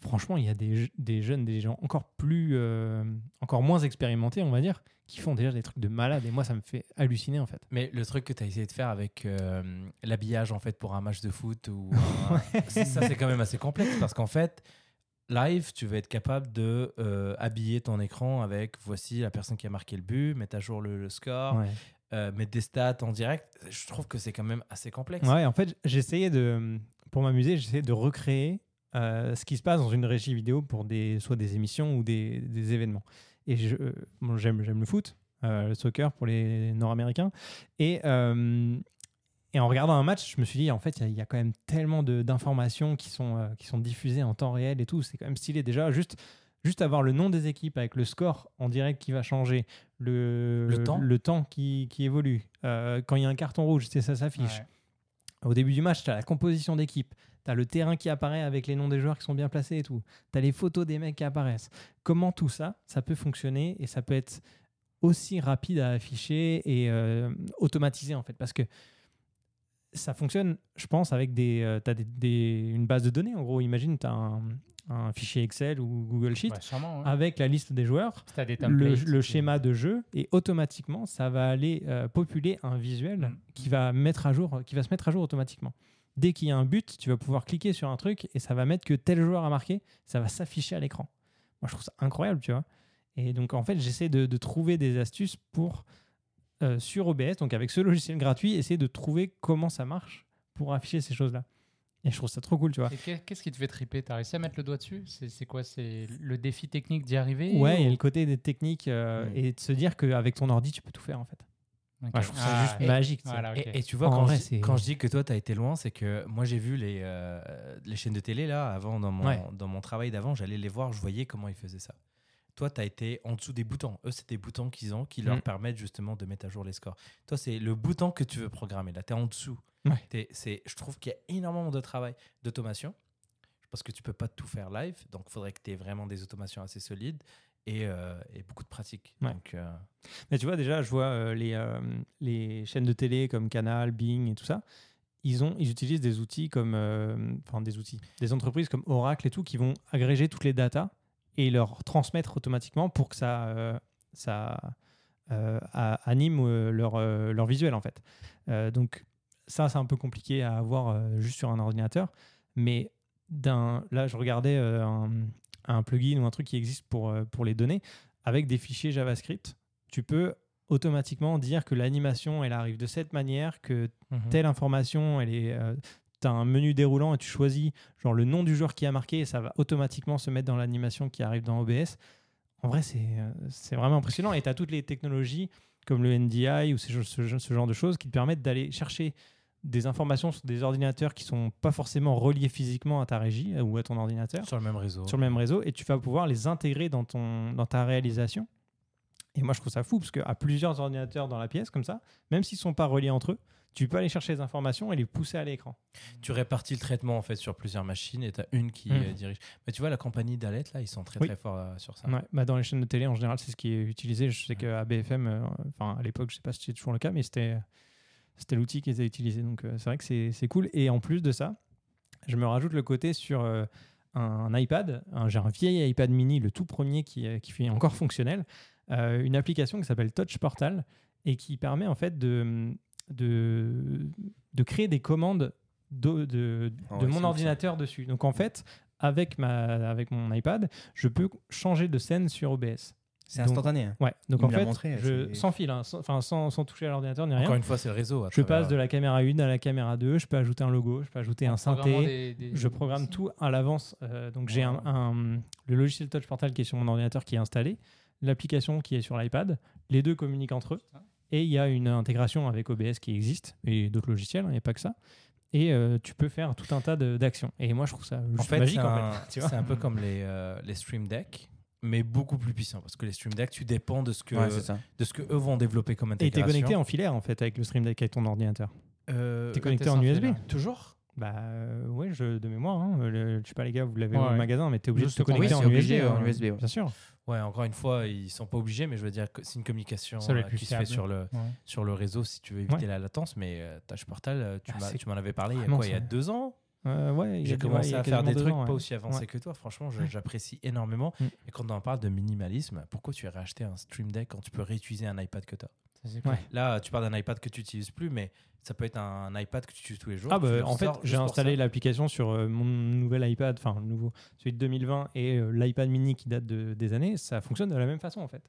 Speaker 1: franchement, il y a des, des jeunes, des gens encore plus, euh, encore moins expérimentés, on va dire, qui font déjà des trucs de malade. Et moi, ça me fait halluciner en fait.
Speaker 3: Mais le truc que tu as essayé de faire avec euh, l'habillage en fait pour un match de foot ou un- ça c'est quand même assez complexe parce qu'en fait live tu vas être capable de euh, habiller ton écran avec voici la personne qui a marqué le but, mettre à jour le, le score,
Speaker 1: Ouais.
Speaker 3: Euh, mettre des stats en direct. Je trouve que c'est quand même assez complexe.
Speaker 1: Ouais, en fait, j'essayais de, pour m'amuser, j'essayais de recréer euh, ce qui se passe dans une régie vidéo pour des, soit des émissions ou des, des événements. Et euh, bon, j'aime, j'aime le foot. le soccer pour les Nord-Américains. Et, et en regardant un match, je me suis dit, en fait, il y a- quand même tellement d'informations qui, sont qui sont diffusées en temps réel et tout. C'est quand même stylé. Déjà, juste, juste avoir le nom des équipes avec le score en direct qui va changer, le,
Speaker 3: Le temps.
Speaker 1: le temps qui, qui évolue. Euh, quand il y a un carton rouge, c'est ça s'affiche.
Speaker 2: Ouais.
Speaker 1: Au début du match, tu as la composition d'équipe, tu as le terrain qui apparaît avec les noms des joueurs qui sont bien placés et tout. Tu as les photos des mecs qui apparaissent. Comment tout ça, ça peut fonctionner et ça peut être aussi rapide à afficher et euh, automatisé en fait? Parce que ça fonctionne, je pense, avec des, euh, des, des- une base de données. En gros, imagine, tu as un, un fichier Excel ou Google Sheet
Speaker 2: Ouais, sûrement, ouais.
Speaker 1: avec la liste des joueurs
Speaker 2: des
Speaker 1: le, schéma de jeu et automatiquement ça va aller euh, populer un visuel
Speaker 2: Mm.
Speaker 1: qui va mettre à jour qui va se mettre à jour automatiquement dès qu'il y a un but tu vas pouvoir cliquer sur un truc et ça va mettre que tel joueur a marqué ça va s'afficher à l'écran moi je trouve ça incroyable tu vois et donc en fait j'essaie de, de trouver des astuces pour euh, sur OBS donc avec ce logiciel gratuit essayer de trouver comment ça marche pour afficher ces choses là et je trouve ça trop cool tu vois
Speaker 2: Et qu'est- Qu'est-ce qui te fait triper? T'as réussi à mettre le doigt dessus? C'est c'est quoi? C'est le défi technique d'y arriver
Speaker 1: ouais il y a
Speaker 2: ou-
Speaker 1: le côté des techniques euh,
Speaker 4: Mm.
Speaker 1: et de se dire qu'avec ton ordi tu peux tout faire en fait je trouve ça
Speaker 2: Ah,
Speaker 1: juste
Speaker 2: et-
Speaker 1: magique.
Speaker 2: Voilà.
Speaker 3: Et, et tu vois, quand,
Speaker 1: vrai,
Speaker 3: je,
Speaker 1: c'est-
Speaker 3: quand je dis que toi, tu as été loin, c'est que moi, j'ai vu les, euh, les chaînes de télé, là, avant, dans mon,
Speaker 1: Ouais.
Speaker 3: dans mon travail d'avant, j'allais les voir, je voyais comment ils faisaient ça. Toi, tu as été en dessous des boutons. Eux, c'est des boutons qu'ils ont qui leur
Speaker 1: Mm.
Speaker 3: permettent justement de mettre à jour les scores. Toi, c'est le bouton que tu veux programmer. Là, tu es en dessous.
Speaker 1: Ouais.
Speaker 3: C'est, je trouve qu'il y a énormément de travail d'automation parce que tu peux pas tout faire live. Donc, il faudrait que tu aies vraiment des automations assez solides et, euh, et beaucoup de pratique.
Speaker 1: Ouais.
Speaker 3: Donc, euh,
Speaker 1: Mais tu vois, déjà, je vois euh, les, les chaînes de télé comme Canal, Bing et tout ça. Ils, ont, ils utilisent des outils comme. Enfin, des outils. Des entreprises comme Oracle et tout qui vont agréger toutes les datas et leur transmettre automatiquement pour que ça, euh, ça euh, anime euh, leur, leur visuel, en fait. Donc, ça, c'est un peu compliqué à avoir juste sur un ordinateur. Mais d'un, là, je regardais un, un plugin ou un truc qui existe pour, pour les données avec des fichiers JavaScript tu peux automatiquement dire que l'animation, elle arrive de cette manière, que
Speaker 3: mhm.
Speaker 1: telle information, elle est... tu as un menu déroulant et tu choisis genre le nom du joueur qui a marqué et ça va automatiquement se mettre dans l'animation qui arrive dans OBS. En vrai, c'est euh, c'est vraiment impressionnant. Et tu as toutes les technologies comme le NDI ou ce, ce- ce genre de choses qui te permettent d'aller chercher des informations sur des ordinateurs qui sont pas forcément reliés physiquement à ta régie euh, ou à ton ordinateur
Speaker 3: sur le même réseau.
Speaker 1: sur le même réseau et tu vas pouvoir les intégrer dans, ton, dans ta réalisation. Et moi, je trouve ça fou parce qu'à plusieurs ordinateurs dans la pièce, comme ça, même s'ils ne sont pas reliés entre eux, tu peux aller chercher les informations et les pousser à l'écran.
Speaker 3: Tu répartis le traitement en fait sur plusieurs machines et tu as une qui
Speaker 1: Mm.
Speaker 3: euh, dirige. Mais tu vois, la compagnie d'Alette, là, ils sont très
Speaker 1: Oui.
Speaker 3: très forts euh, sur ça.
Speaker 1: Ouais, bah dans les chaînes de télé, en général, c'est ce qui est utilisé. Je sais qu'à BFM, euh, enfin à l'époque, je sais pas si c'est toujours le cas, mais c'était c'était l'outil qui était utilisé. Donc euh, c'est vrai que c'est cool. Et en plus de ça, je me rajoute le côté sur euh, un, iPad. J'ai un vieil iPad mini, le tout premier qui, qui fait encore fonctionnel. euh, une application qui s'appelle Touch Portal et qui permet en fait de, de, de créer des commandes de, de,
Speaker 4: Ah
Speaker 1: de
Speaker 4: ouais,
Speaker 1: mon ordinateur dessus. Donc en fait, avec, ma, avec mon iPad, je peux changer de scène sur OBS.
Speaker 4: C'est instantané. hein.
Speaker 1: Ouais, donc
Speaker 4: Il
Speaker 1: en fait,
Speaker 4: montré,
Speaker 1: je, sans fil, hein, sans, enfin, sans, sans toucher à l'ordinateur ni
Speaker 3: Encore
Speaker 1: rien,
Speaker 3: une fois, c'est le réseau. à
Speaker 1: je
Speaker 3: travers-
Speaker 1: passe de la caméra 1 à la caméra 2, je peux ajouter un logo, je peux ajouter un
Speaker 2: En
Speaker 1: synthé,
Speaker 2: des- des-
Speaker 1: je programme tout à l'avance. Euh, donc j'ai un, un- le logiciel Touch Portal qui est sur mon ordinateur qui est installé, l'application qui est sur l'iPad, les deux communiquent entre eux,
Speaker 2: Putain.
Speaker 1: Et il y a une intégration avec OBS qui existe, et d'autres logiciels, il n'y a pas que ça. Et euh, tu peux faire tout un tas de- d'actions. Et moi, je trouve ça juste
Speaker 3: En fait,
Speaker 1: magique.
Speaker 3: c'est
Speaker 1: en
Speaker 3: un,
Speaker 1: fait,
Speaker 3: c'est un peu comme les, euh, les Stream Deck, mais beaucoup plus puissant. Parce que les Stream Deck, tu dépends de ce que,
Speaker 4: Ouais,
Speaker 3: de ce que eux vont développer comme
Speaker 1: et tu es
Speaker 3: intégration.
Speaker 1: connecté en filaire en fait avec le Stream Deck avec ton ordinateur.
Speaker 3: Euh,
Speaker 1: T'es connecté
Speaker 2: t'es
Speaker 1: en USB
Speaker 2: hein.
Speaker 3: Toujours
Speaker 1: Bah euh, ouais, je, de mémoire. Hein. Le- je sais pas les gars, vous l'avez
Speaker 2: Ouais,
Speaker 1: au
Speaker 2: ouais.
Speaker 1: magasin, mais t'es obligé
Speaker 2: Je
Speaker 1: de te connecter
Speaker 4: Oui,
Speaker 1: en USB.
Speaker 4: en
Speaker 1: hein.
Speaker 4: USB, ouais.
Speaker 1: Bien sûr.
Speaker 3: Ouais, encore une fois, ils sont pas obligés, mais je veux dire que c'est une communication euh, qui se fait sur le,
Speaker 2: Ouais.
Speaker 3: sur le réseau si tu veux éviter
Speaker 1: Ouais.
Speaker 3: la latence. Mais euh, Touch Portal, euh, tu
Speaker 1: Ah,
Speaker 3: tu m'en avais parlé il y a quoi Il y a deux ans?
Speaker 1: Euh, ouais,
Speaker 3: J'ai commencé à faire des trucs
Speaker 1: ans,
Speaker 3: pas aussi avancés que toi. Franchement, je- j'apprécie énormément.
Speaker 1: Mm.
Speaker 3: Et quand on parle de minimalisme, pourquoi tu irais acheter un Stream Deck quand tu peux réutiliser un iPad que tu as
Speaker 2: Ça, c'est cool.
Speaker 1: Ouais.
Speaker 3: Là, tu parles d'un iPad que tu n'utilises plus, mais ça peut être un, iPad que tu utilises tous les jours.
Speaker 1: Ah bah, en fait, j'ai installé l'application sur euh, mon nouvel iPad, enfin le nouveau, celui de 2020 et euh, l'iPad mini qui date de, des années, ça fonctionne de la même façon en fait.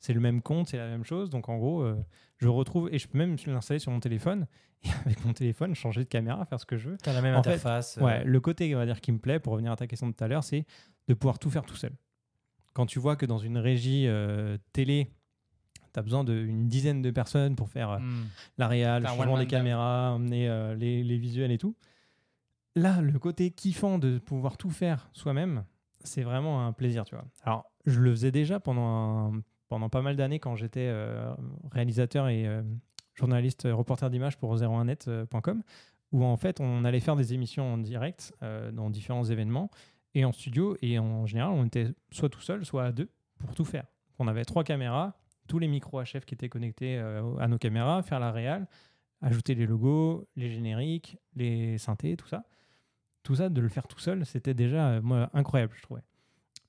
Speaker 1: C'est le même compte, c'est la même chose, donc en gros, euh, je retrouve et je peux même l'installer sur mon téléphone et avec mon téléphone changer de caméra, faire ce que je veux.
Speaker 3: T'as la même
Speaker 1: En fait,
Speaker 3: interface. euh,
Speaker 1: Ouais, le côté on va dire qui me plaît pour revenir à ta question de tout à l'heure, c'est de pouvoir tout faire tout seul. Quand tu vois que dans une régie euh, télé, Tu as besoin d'une dizaine de personnes pour faire euh,
Speaker 2: Hmm.
Speaker 1: la réal, le changement des caméras, emmener euh, les, les visuels et tout. Là, le côté kiffant de pouvoir tout faire soi-même, c'est vraiment un plaisir, tu vois. Alors, je le faisais déjà pendant, un- pendant pas mal d'années quand j'étais euh, réalisateur et euh, journaliste, reporter d'images pour 01net.com, où en fait, on allait faire des émissions en direct dans différents événements et en studio. Et en général, on était soit tout seul, soit à deux pour tout faire. On avait trois caméras, tous les micros HF qui étaient connectés euh, à nos caméras, faire la réal, ajouter les logos, les génériques, les synthés, tout ça. Tout ça, de le faire tout seul, c'était déjà euh, moi, incroyable, je trouvais.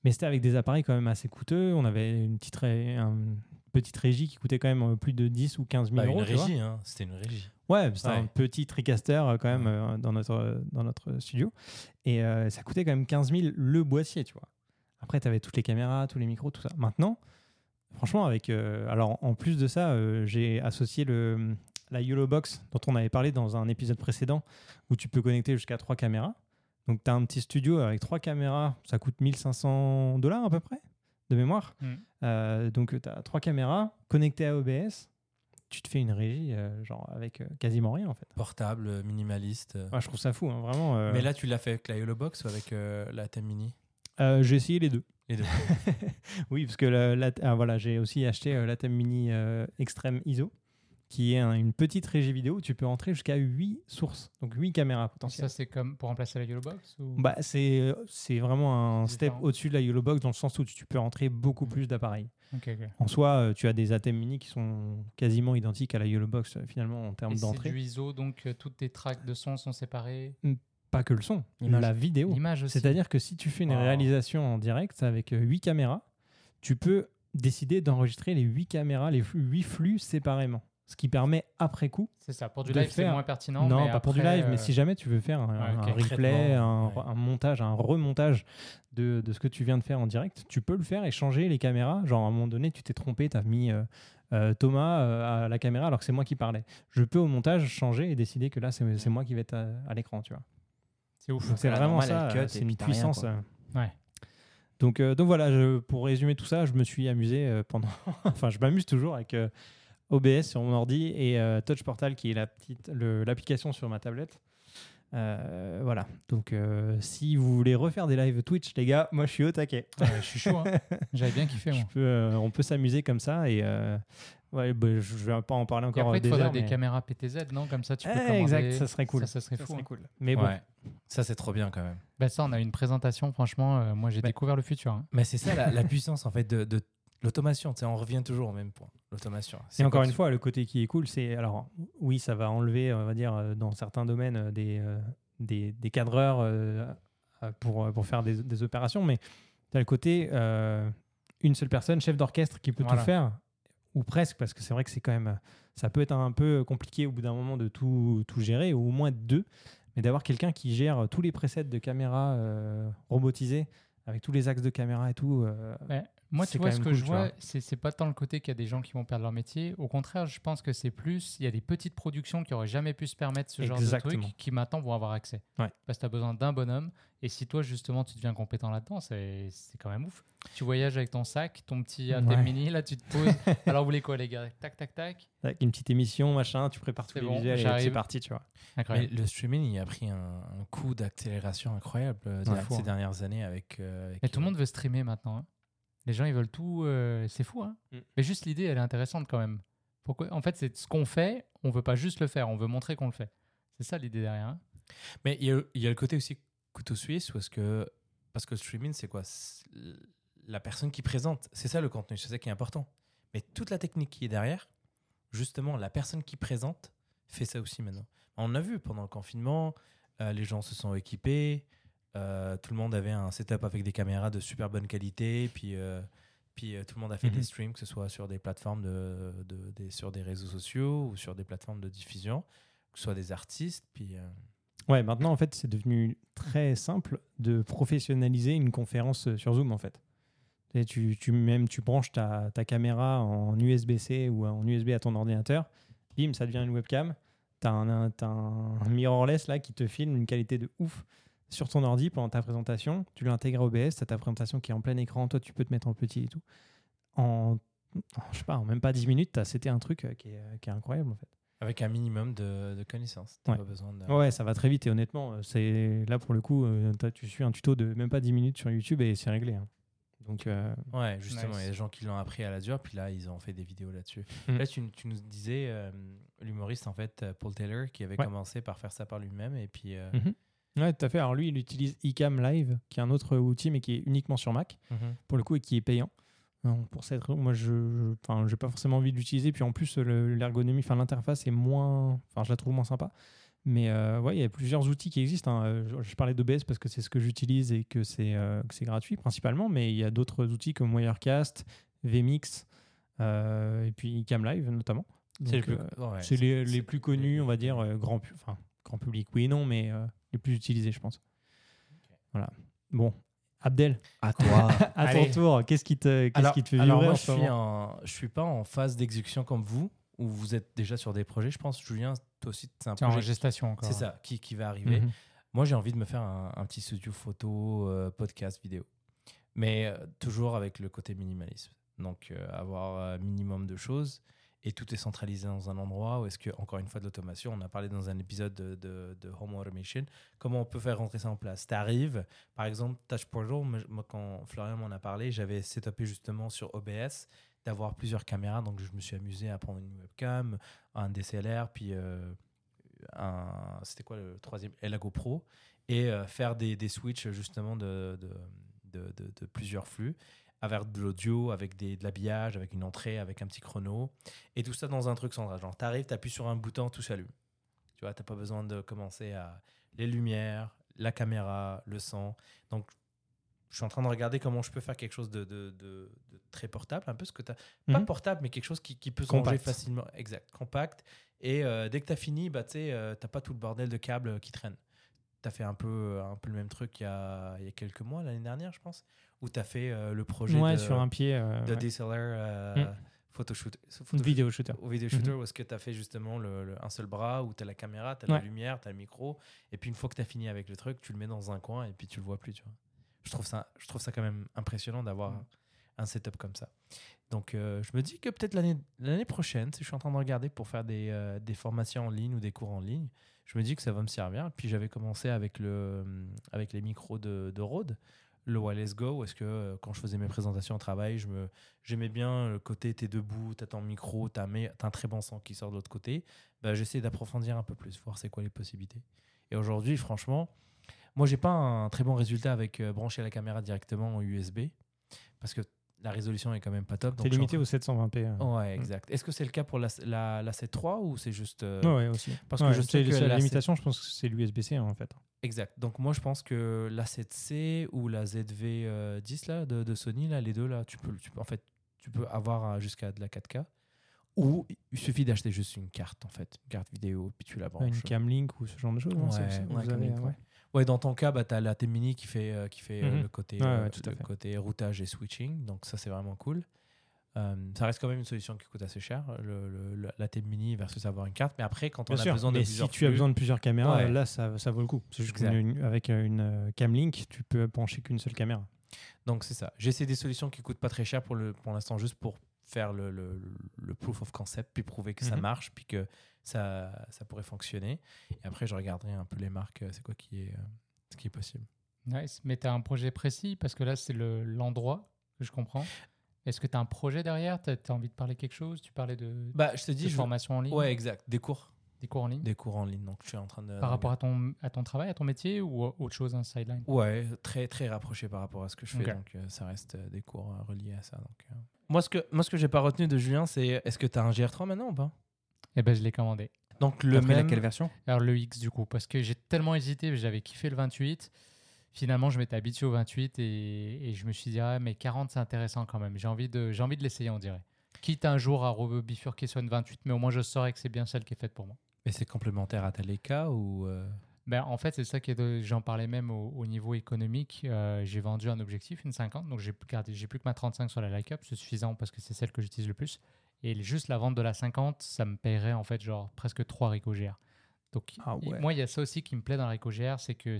Speaker 1: Mais c'était avec des appareils quand même assez coûteux. On avait une petite, ré- un- petite régie qui coûtait quand même euh, plus de 10 ou 15 000
Speaker 3: Bah,
Speaker 1: euros.
Speaker 3: une régie, hein. c'était une régie.
Speaker 1: Ouais, c'était un petit TriCaster quand même euh, dans, notre, dans notre studio. Et euh, ça coûtait quand même 15 000 le boîtier, tu vois. Après, tu avais toutes les caméras, tous les micros, tout ça. Maintenant, franchement, avec. euh, alors, en plus de ça, euh, j'ai associé le, la YOLO Box dont on avait parlé dans un épisode précédent où tu peux connecter jusqu'à trois caméras. Donc, tu as un petit studio avec trois caméras. Ça coûte 1500 dollars à peu près, de mémoire.
Speaker 2: Mm.
Speaker 1: Euh, donc, tu as trois caméras connectées à OBS. Tu te fais une régie, euh, genre, avec euh, quasiment rien, en fait.
Speaker 3: Portable, minimaliste.
Speaker 1: Ouais, je trouve ça fou, hein, vraiment. euh.
Speaker 3: Mais là, tu l'as fait avec la Yolo Box ou avec euh, la Thème Mini?
Speaker 1: Euh, j'ai essayé les deux.
Speaker 3: Les deux.
Speaker 1: oui, parce que la- ah, voilà, j'ai aussi acheté euh, la Thème Mini euh, Extreme ISO, qui est un- une petite régie vidéo où tu peux entrer jusqu'à 8 sources, donc 8 caméras potentielles.
Speaker 2: Ça, c'est comme pour remplacer la Yellow Box ou...
Speaker 1: Bah, c'est euh, c'est vraiment un
Speaker 2: C'est
Speaker 1: step
Speaker 2: différent.
Speaker 1: au-dessus de la Yellow Box dans le sens où tu peux entrer beaucoup
Speaker 2: Mm.
Speaker 1: plus d'appareils.
Speaker 2: Ok, ok.
Speaker 1: En soi, euh, tu as des ATEM Mini qui sont quasiment identiques à la Yellow Box euh, finalement en termes
Speaker 2: Et c'est
Speaker 1: d'entrée.
Speaker 2: du ISO, donc euh, toutes tes tracks de son sont séparées?
Speaker 1: Pas que le son,
Speaker 4: L'image.
Speaker 1: la vidéo.
Speaker 2: L'image aussi.
Speaker 1: C'est-à-dire que si tu fais une
Speaker 2: Wow.
Speaker 1: réalisation en direct avec 8 caméras, tu peux décider d'enregistrer les 8 caméras, les 8 flux séparément. Ce qui permet après coup.
Speaker 2: C'est ça. Pour du live, c'est
Speaker 1: faire-
Speaker 2: moins pertinent.
Speaker 1: Non,
Speaker 2: mais
Speaker 1: pas pour du live, mais
Speaker 2: euh,
Speaker 1: si jamais tu veux faire un,
Speaker 2: Ouais,
Speaker 1: un
Speaker 2: ok.
Speaker 1: replay, un,
Speaker 3: Traitement, ouais.
Speaker 1: un montage, un remontage de, de ce que tu viens de faire en direct, tu peux le faire et changer les caméras. Genre à un moment donné, tu t'es trompé, tu as mis euh, euh, Thomas euh, à la caméra alors que c'est moi qui parlais. Je peux au montage changer et décider que là, c'est c'est moi qui vais être à, à l'écran, tu vois.
Speaker 2: C'est ouf.
Speaker 1: C'est vraiment
Speaker 4: normale,
Speaker 1: ça, euh, c'est une
Speaker 4: rien,
Speaker 1: puissance. euh.
Speaker 2: Ouais.
Speaker 1: Donc, euh, donc voilà, je- pour résumer tout ça, je me suis amusé euh, pendant. enfin, je m'amuse toujours avec euh, OBS sur mon ordi et euh, Touch Portal qui est la petite, le- l'application sur ma tablette. Euh, voilà. Donc, euh, si vous voulez refaire des lives Twitch, les gars, moi je suis au taquet.
Speaker 2: Ouais, je suis chaud. hein. J'avais bien kiffé, moi.
Speaker 1: Je peux, euh, on peut s'amuser comme ça et euh, ouais, bah, je vais pas en parler
Speaker 2: Et
Speaker 1: encore
Speaker 2: après, il
Speaker 1: des
Speaker 2: te faudrait des caméras PTZ, non Comme ça, tu peux
Speaker 1: Eh,
Speaker 2: commander.
Speaker 1: exact, ça serait cool.
Speaker 2: Ça, ça serait
Speaker 1: Ça
Speaker 2: fou.
Speaker 1: serait
Speaker 2: hein.
Speaker 1: cool. Mais bon,
Speaker 3: Ouais. Ça, c'est trop bien quand même.
Speaker 2: Bah, ça, on a une présentation, franchement, euh, moi, j'ai
Speaker 3: Bah,
Speaker 2: découvert le futur. hein.
Speaker 3: Mais c'est ça la, la puissance en fait de, de l'automation. Tu sais, On revient toujours au même point. L'automation.
Speaker 1: Et
Speaker 3: C'est
Speaker 1: encore une fois, le côté qui est cool, c'est alors oui, ça va enlever, on va dire, euh, dans certains domaines, euh, des, euh, des, des cadreurs euh, euh, pour, euh, pour faire des, des opérations, mais tu as le côté euh, une seule personne, chef d'orchestre, qui peut
Speaker 2: Voilà.
Speaker 1: tout faire, ou presque, parce que c'est vrai que c'est quand même, ça peut être un peu compliqué au bout d'un moment de tout, tout gérer, ou au moins deux, mais d'avoir quelqu'un qui gère tous les presets de caméra euh, robotisés, avec tous les axes de caméra et tout. euh.
Speaker 2: Moi,
Speaker 1: C'est
Speaker 2: tu vois, ce que
Speaker 1: cool,
Speaker 2: je vois,
Speaker 1: vois.
Speaker 2: c'est c'est pas tant le côté qu'il y a des gens qui vont perdre leur métier. Au contraire, je pense que c'est plus, il y a des petites productions qui auraient jamais pu se permettre ce genre de truc qui maintenant vont avoir accès.
Speaker 1: Ouais.
Speaker 2: Parce que tu as besoin d'un bonhomme. Et si toi, justement, tu deviens compétent là-dedans, c'est c'est quand même ouf. Tu voyages avec ton sac, ton petit ATM
Speaker 1: Ouais.
Speaker 2: mini, là, tu te poses. Alors, vous voulez quoi, les gars? Tac, tac, tac.
Speaker 1: avec une petite émission, machin, tu prépares tous les
Speaker 2: bon,
Speaker 1: visuels et c'est parti, tu vois.
Speaker 3: Mais le streaming, il a pris un, un coup d'accélération incroyable euh, ces-
Speaker 2: hein.
Speaker 3: dernières années avec. euh, avec,
Speaker 2: tout le
Speaker 3: euh,
Speaker 2: monde veut streamer maintenant. hein. Les gens, ils veulent tout. euh, c'est fou, hein
Speaker 1: Mm.
Speaker 2: Mais juste l'idée, elle est intéressante quand même. Pourquoi En fait, c'est ce qu'on fait, on veut pas juste le faire, on veut montrer qu'on le fait. C'est ça l'idée derrière. hein.
Speaker 3: Mais il y, a, il y a le côté aussi couteau suisse parce que, parce que le streaming, c'est quoi? La personne qui présente, c'est ça le contenu, c'est ça qui est important. Mais toute la technique qui est derrière, justement, la personne qui présente fait ça aussi maintenant. On a vu pendant le confinement, euh, les gens se sont équipés, euh, tout le monde avait un setup avec des caméras de super bonne qualité, puis, euh, puis euh, tout le monde a fait
Speaker 1: Mhm.
Speaker 3: des streams, que ce soit sur des plateformes, de, de- des, sur des réseaux sociaux ou sur des plateformes de diffusion, que ce soit des artistes, puis...
Speaker 1: Ouais, maintenant, en fait, c'est devenu très simple de professionnaliser une conférence sur Zoom, en fait. Et tu, tu, même, tu branches ta, ta caméra en USB-C ou en USB à ton ordinateur, bim, ça devient une webcam. Tu as, un, t'as un mirrorless là, qui te filme une qualité de ouf sur ton ordi pendant ta présentation. Tu l'intègres à OBS, tu as ta présentation qui est en plein écran, toi, tu peux te mettre en petit et tout. En je sais pas, en même pas 10 minutes, as c'était un truc euh, qui est, qui est incroyable en fait.
Speaker 3: Avec un minimum de, de connaissances. T'as
Speaker 1: Ouais.
Speaker 3: pas besoin de...
Speaker 1: Ouais, ça va très vite et honnêtement, euh, c'est là pour le coup, euh, tu suis un tuto de même pas 10 minutes sur YouTube et c'est réglé. hein. Donc, euh,
Speaker 3: Ouais, justement, il y a des gens qui l'ont appris à la dure, puis là, ils ont fait des vidéos là-dessus.
Speaker 1: Mm.
Speaker 3: Là, tu, tu nous disais, euh, l'humoriste, en fait, euh, Paul Taylor, qui avait
Speaker 1: Ouais.
Speaker 3: commencé par faire ça par lui-même, et puis... euh,
Speaker 1: mhm. Ouais, tout à fait. Alors lui, il utilise iCam Live, qui est un autre outil, mais qui est uniquement sur Mac.
Speaker 3: mhm.
Speaker 1: pour le coup et qui est payant. Non, pour cette raison, moi, je, je- enfin, j'ai pas forcément envie de l'utiliser. Puis en plus, le- l'ergonomie, enfin, l'interface est moins, enfin, je la trouve moins sympa. Mais euh, ouais, il y a plusieurs outils qui existent. hein. Euh, Je, je parlais d'OBS parce que c'est ce que j'utilise et que c'est euh, gratuit principalement. Mais il y a d'autres outils comme Wirecast, VMix euh, et puis Camlive notamment.
Speaker 3: C'est plus- ouais,
Speaker 1: les, plus connus, on va dire, euh, grand, pu- enfin, grand public, oui et non, mais les plus utilisés, je pense. Voilà. Bon, Abdel,
Speaker 4: À toi.
Speaker 1: à
Speaker 2: Allez.
Speaker 1: ton tour, qu'est-ce qui te, qu'est-ce
Speaker 3: alors,
Speaker 1: qui te fait
Speaker 3: alors
Speaker 1: vibrer
Speaker 3: moi,
Speaker 1: en
Speaker 3: je
Speaker 1: ce
Speaker 3: suis, en, je suis pas en phase d'exécution comme vous, où vous êtes déjà sur des projets. Je pense, Julien, toi aussi, c'est un
Speaker 2: C'est en
Speaker 3: projet.
Speaker 2: gestation encore.
Speaker 3: C'est ça, qui, qui va arriver.
Speaker 1: Mhm.
Speaker 3: Moi, j'ai envie de me faire un, un petit studio photo, euh, podcast, vidéo. Mais euh, toujours avec le côté minimalisme. Donc, euh, avoir un minimum de choses et tout est centralisé dans un endroit où est-ce que, encore une fois, de l'automation, on a parlé dans un épisode de, Home Automation, comment on peut faire rentrer ça en place? Tu arrives, par exemple, Touch Portal, moi, quand Florian m'en a parlé, j'avais setupé justement sur OBS d'avoir plusieurs caméras. Donc, je me suis amusé à prendre une webcam, un DCLR, puis euh, un. C'était quoi le troisième? Et la GoPro. Et euh, faire des, switches justement de plusieurs flux avec de l'audio, avec des, de l'habillage, avec une entrée, avec un petit chrono. Et tout ça dans un truc central. Genre, t'arrives, t'appuies sur un bouton, tout s'allume. Tu vois, t'as pas besoin de commencer à les lumières, la caméra, le son. Donc, je suis en train de regarder comment je peux faire quelque chose de, de, de- de très portable, un peu ce que tu Pas
Speaker 1: Mhm.
Speaker 3: portable, mais quelque chose qui, qui peut se facilement. Exact, compact. Et euh, dès que tu as fini, bah, tu sais, euh, pas tout le bordel de câbles qui traînent. Tu as fait un peu, un peu le même truc il y a, il y a quelques mois, l'année dernière, je pense, où tu as fait euh, le projet
Speaker 1: Ouais,
Speaker 3: de,
Speaker 1: sur un pied. euh,
Speaker 3: de
Speaker 1: ouais.
Speaker 3: DSLR euh,
Speaker 1: Mm.
Speaker 3: photoshoot.
Speaker 1: Une vidéo shooter.
Speaker 3: Au vidéo shooter, où est-ce que tu as fait justement le, le- un seul bras, où tu as la caméra, tu as
Speaker 1: Ouais.
Speaker 3: la lumière, tu as le micro, et puis une fois que tu as fini avec le truc, tu le mets dans un coin et puis tu le vois plus. Tu vois. Je, trouve ça, je trouve ça quand même impressionnant d'avoir
Speaker 2: Mm.
Speaker 3: un setup comme ça. Donc euh, je me dis que peut-être l'année prochaine, si je suis en train de regarder pour faire des, euh, des formations en ligne ou des cours en ligne, je me dis que ça va me servir. Puis j'avais commencé avec, le, avec les micros de, de Rode, le Wireless Go, est-ce que euh, quand je faisais mes présentations au travail, je me, j'aimais bien le côté t'es debout, t'as ton micro, t'as un très bon son qui sort de l'autre côté. Bah, j'essaie d'approfondir un peu plus, voir c'est quoi les possibilités. Et aujourd'hui, franchement, moi j'ai pas un très bon résultat avec euh, brancher la caméra directement en USB, parce que la résolution est quand même pas top.
Speaker 1: C'est limité au 720p. euh.
Speaker 3: Ouais, exact. Est-ce que c'est le cas pour la, la, la C3 ou c'est juste. euh,
Speaker 1: Ouais, aussi.
Speaker 3: parce que je sais que la
Speaker 1: la limitation, je pense que c'est l'USB-C en fait.
Speaker 3: Exact. Donc moi je pense que la 7C ou la ZV10 là de, de Sony là, les deux là, tu peux, tu peux en fait, tu peux avoir euh, jusqu'à de la 4K. Ou il suffit d'acheter juste une carte en fait, une carte vidéo, puis tu la branches.
Speaker 1: Une Camlink ou ce genre de choses. c'est-
Speaker 3: Ouais, ouais,
Speaker 1: ouais.
Speaker 3: dans ton cas, bah, tu as la T-Mini qui fait, euh, qui fait euh,
Speaker 1: Mhm.
Speaker 3: le, côté,
Speaker 1: Ouais,
Speaker 3: euh,
Speaker 1: ouais, tout à
Speaker 3: le
Speaker 1: fait.
Speaker 3: côté routage et switching. Donc ça, c'est vraiment cool. Euh, ça reste quand même une solution qui coûte assez cher, le, la T-Mini versus avoir une carte. Mais après, quand on
Speaker 1: Bien
Speaker 3: a
Speaker 1: sûr,
Speaker 3: besoin de
Speaker 1: mais si
Speaker 3: plusieurs
Speaker 1: tu as besoin de plusieurs caméras,
Speaker 3: Ouais.
Speaker 1: là ça, ça vaut le coup. C'est juste
Speaker 3: Exact.
Speaker 1: qu'avec une euh, Camlink, tu peux pencher qu'une seule caméra.
Speaker 3: Donc c'est ça. J'ai essayé des solutions qui coûtent pas très cher pour le pour l'instant juste pour faire le, le, le proof of concept puis prouver que ça
Speaker 1: Mhm.
Speaker 3: marche puis que ça ça pourrait fonctionner. Et après je regarderai un peu les marques, euh, c'est quoi qui est euh, ce qui est possible.
Speaker 2: Nice. Mais tu as un projet précis? Parce que là, c'est le- l'endroit que je comprends. Est-ce que tu as un projet derrière? Tu as, envie de parler quelque chose? Tu parlais de,
Speaker 3: Bah je te dis je
Speaker 2: formation en ligne
Speaker 3: Ouais, exact. Des cours,
Speaker 2: Des cours en ligne
Speaker 3: des cours en ligne. Donc je suis en train de
Speaker 2: Par rapport à ton, à ton travail, à ton métier ou autre chose, un sideline?
Speaker 3: Ouais, très très rapproché par rapport à ce que je fais. Donc euh, ça reste des cours euh, reliés à ça. Donc, euh. Moi ce que moi ce que j'ai pas retenu de Julien, c'est est-ce que tu as un GR3 maintenant ou pas?
Speaker 2: Eh ben, je l'ai commandé.
Speaker 3: Donc
Speaker 4: Le
Speaker 3: même.
Speaker 4: laquelle version?
Speaker 2: Alors le X du coup, parce que j'ai tellement hésité, j'avais kiffé le 28. Finalement, je m'étais habitué au 28 et, et je me suis dit, ah, mais 40, c'est intéressant quand même. J'ai envie de, j'ai envie de l'essayer, on dirait. Quitte un jour à bifurquer sur une 28, mais au moins je saurais que c'est bien celle qui est faite pour moi.
Speaker 3: Mais c'est complémentaire à ta Leica ou euh,
Speaker 2: Ben, en fait, c'est ça qui est j'en parlais même au, au niveau économique. Euh, j'ai vendu un objectif, une 50, donc j'ai j'ai plus que ma 35 sur la Leica, c'est suffisant parce que c'est celle que j'utilise le plus. Et juste la vente de la 50, ça me paierait en fait genre presque 3 Ricoh GR. Donc
Speaker 1: Ah ouais.
Speaker 2: moi, il y a ça aussi qui me plaît dans la Ricoh GR, c'est que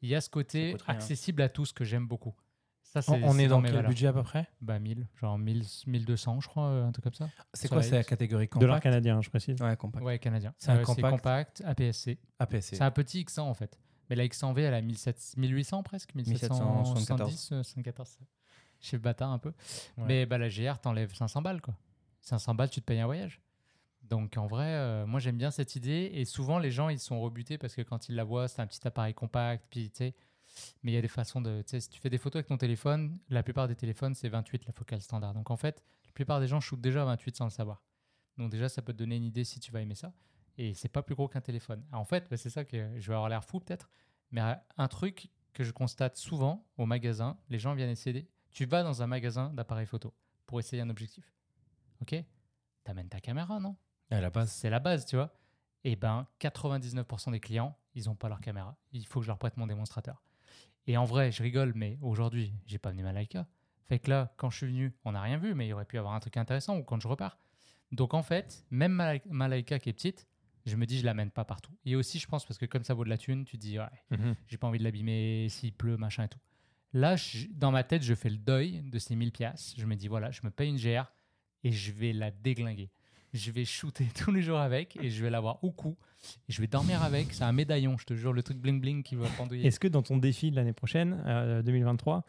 Speaker 2: il y a ce côté accessible à tous que j'aime beaucoup. Ça,
Speaker 3: On, est dans
Speaker 2: mes
Speaker 3: quel
Speaker 2: valeurs.
Speaker 3: budget à peu près?
Speaker 2: Bah 1000, genre 1000, 1200 je crois, euh, un truc comme ça.
Speaker 3: C'est quoi C'est la catégorie compact
Speaker 1: canadien, je précise.
Speaker 4: Ouais, compact.
Speaker 2: Ouais, canadien.
Speaker 3: C'est un
Speaker 2: Euh,
Speaker 3: compact?
Speaker 2: compact, APS-C.
Speaker 3: APC.
Speaker 2: C'est un petit X100 en fait. Mais la X100V, elle a 1700 1800 presque,
Speaker 4: 1774.
Speaker 2: 1770, euh, 74. Je suis bâtard un peu.
Speaker 3: Ouais.
Speaker 2: Mais bah, la GR, t'enlèves 500 balles quoi. 500 balles, tu te payes un voyage. Donc en vrai, euh, moi j'aime bien cette idée. Et souvent, les gens ils sont rebutés parce que quand ils la voient, c'est un petit appareil compact. Mais il y a des façons de. Tu si tu fais des photos avec ton téléphone, la plupart des téléphones c'est 28 la focale standard. Donc en fait, la plupart des gens shootent déjà à 28 sans le savoir. Donc déjà, ça peut te donner une idée si tu vas aimer ça. Et c'est pas plus gros qu'un téléphone. En fait, bah, c'est ça que je vais avoir l'air fou peut-être. Mais euh, un truc que je constate souvent au magasin, les gens viennent essayer. Tu vas dans un magasin d'appareils photo pour essayer un objectif. Ok T'amènes ta caméra, non?
Speaker 3: À la base.
Speaker 2: C'est la base, tu vois. Et ben, 99% des clients, ils n'ont pas leur caméra. Il faut que je leur prête mon démonstrateur. Et en vrai, je rigole, mais aujourd'hui, j'ai pas venu ma Leica. Fait que là, quand je suis venu, on n'a rien vu, mais il aurait pu y avoir un truc intéressant ou quand je repars. Donc en fait, même ma, ma Leica qui est petite, je me dis, je l'amène pas partout. Et aussi, je pense, parce que comme ça vaut de la thune, tu te dis, ouais,
Speaker 1: Mhm.
Speaker 2: j'ai pas envie de l'abîmer s'il pleut, machin et tout. Là, je- dans ma tête, je fais le deuil de ces 1000 piastres. Je me dis, voilà, je me paye une GR et je vais la déglinguer. Je vais shooter tous les jours avec et je vais l'avoir au cou. Et je vais dormir avec. C'est un médaillon, je te jure, le truc bling bling qui va pendouiller.
Speaker 1: Est-ce que dans ton défi de l'année prochaine, euh, 2023,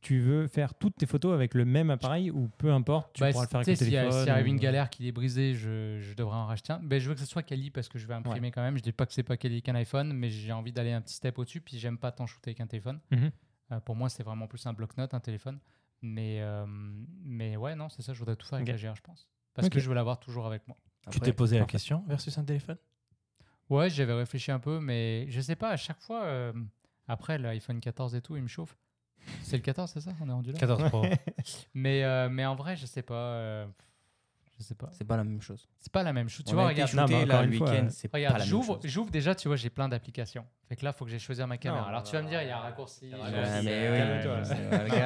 Speaker 1: tu veux faire toutes tes photos avec le même appareil ou peu importe, tu
Speaker 2: Bah,
Speaker 1: pourras le faire avec le
Speaker 2: sais, s'il y a-
Speaker 1: téléphone
Speaker 2: S'il arrive une
Speaker 1: ou-
Speaker 2: galère qui est brisée, je, je devrais en racheter un. Ben, je veux que ce soit quali parce que je vais imprimer quand même. Je dis pas que c'est pas quali qu'un iPhone, mais j'ai envie d'aller un petit step au-dessus. Puis j'aime pas tant shooter avec un téléphone.
Speaker 1: Mhm.
Speaker 2: Euh, pour moi, c'est vraiment plus un bloc-notes, un téléphone. Mais, euh, mais ouais, non, c'est ça, je voudrais tout faire avec
Speaker 1: Ok.
Speaker 2: la GR, je pense. Parce que je veux l'avoir toujours avec moi.
Speaker 3: Tu t'es posé la question versus un téléphone?
Speaker 2: Ouais, j'avais réfléchi un peu, mais je sais pas, à chaque fois, euh, après l'iPhone 14 et tout, il me chauffe. C'est le 14, c'est ça? On est rendu là?
Speaker 3: 14 Pro.
Speaker 2: mais, euh, mais en vrai, je sais pas. Je sais pas.
Speaker 4: C'est pas la même chose.
Speaker 2: C'est pas la même chose. Tu
Speaker 4: On
Speaker 2: vois, regarde,
Speaker 1: Non,
Speaker 4: shooté
Speaker 1: mais
Speaker 4: là le week-end, c'est pas
Speaker 2: regarde
Speaker 4: la même
Speaker 2: j'ouvre,
Speaker 4: chose.
Speaker 2: j'ouvre déjà, tu vois, j'ai plein d'applications. Fait que là, il faut que j'ai choisir ma caméra.
Speaker 1: Non,
Speaker 2: Alors tu vas me dire, il y a un raccourci.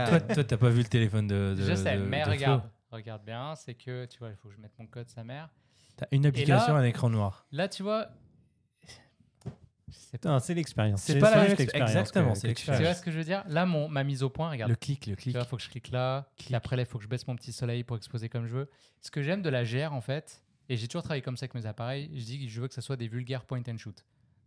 Speaker 3: Toi, toi, t'as pas vu le téléphone de. de
Speaker 2: Je sais,
Speaker 3: de-
Speaker 2: mais
Speaker 3: de Flo.
Speaker 2: regarde. Regarde bien, c'est que, tu vois, il faut que je mette mon code sa mère.
Speaker 3: T'as une application,
Speaker 2: là-
Speaker 3: un écran noir.
Speaker 2: Là, tu vois. Pas.
Speaker 1: C'est l'expérience.
Speaker 3: C'est pas la même
Speaker 1: l'expérience
Speaker 3: exactement, c'est l'expérience.
Speaker 2: Tu vois ce que je veux dire Là, mon, ma mise au point, regarde.
Speaker 3: Le clic, le
Speaker 2: Tu
Speaker 3: clic.
Speaker 2: vois, il faut que je clique là. Puis après, là, il faut que je baisse mon petit soleil pour exposer comme je veux. Ce que j'aime de la GR, en fait, et j'ai toujours travaillé comme ça avec mes appareils, je dis que je veux que ça soit des vulgaires point and shoot.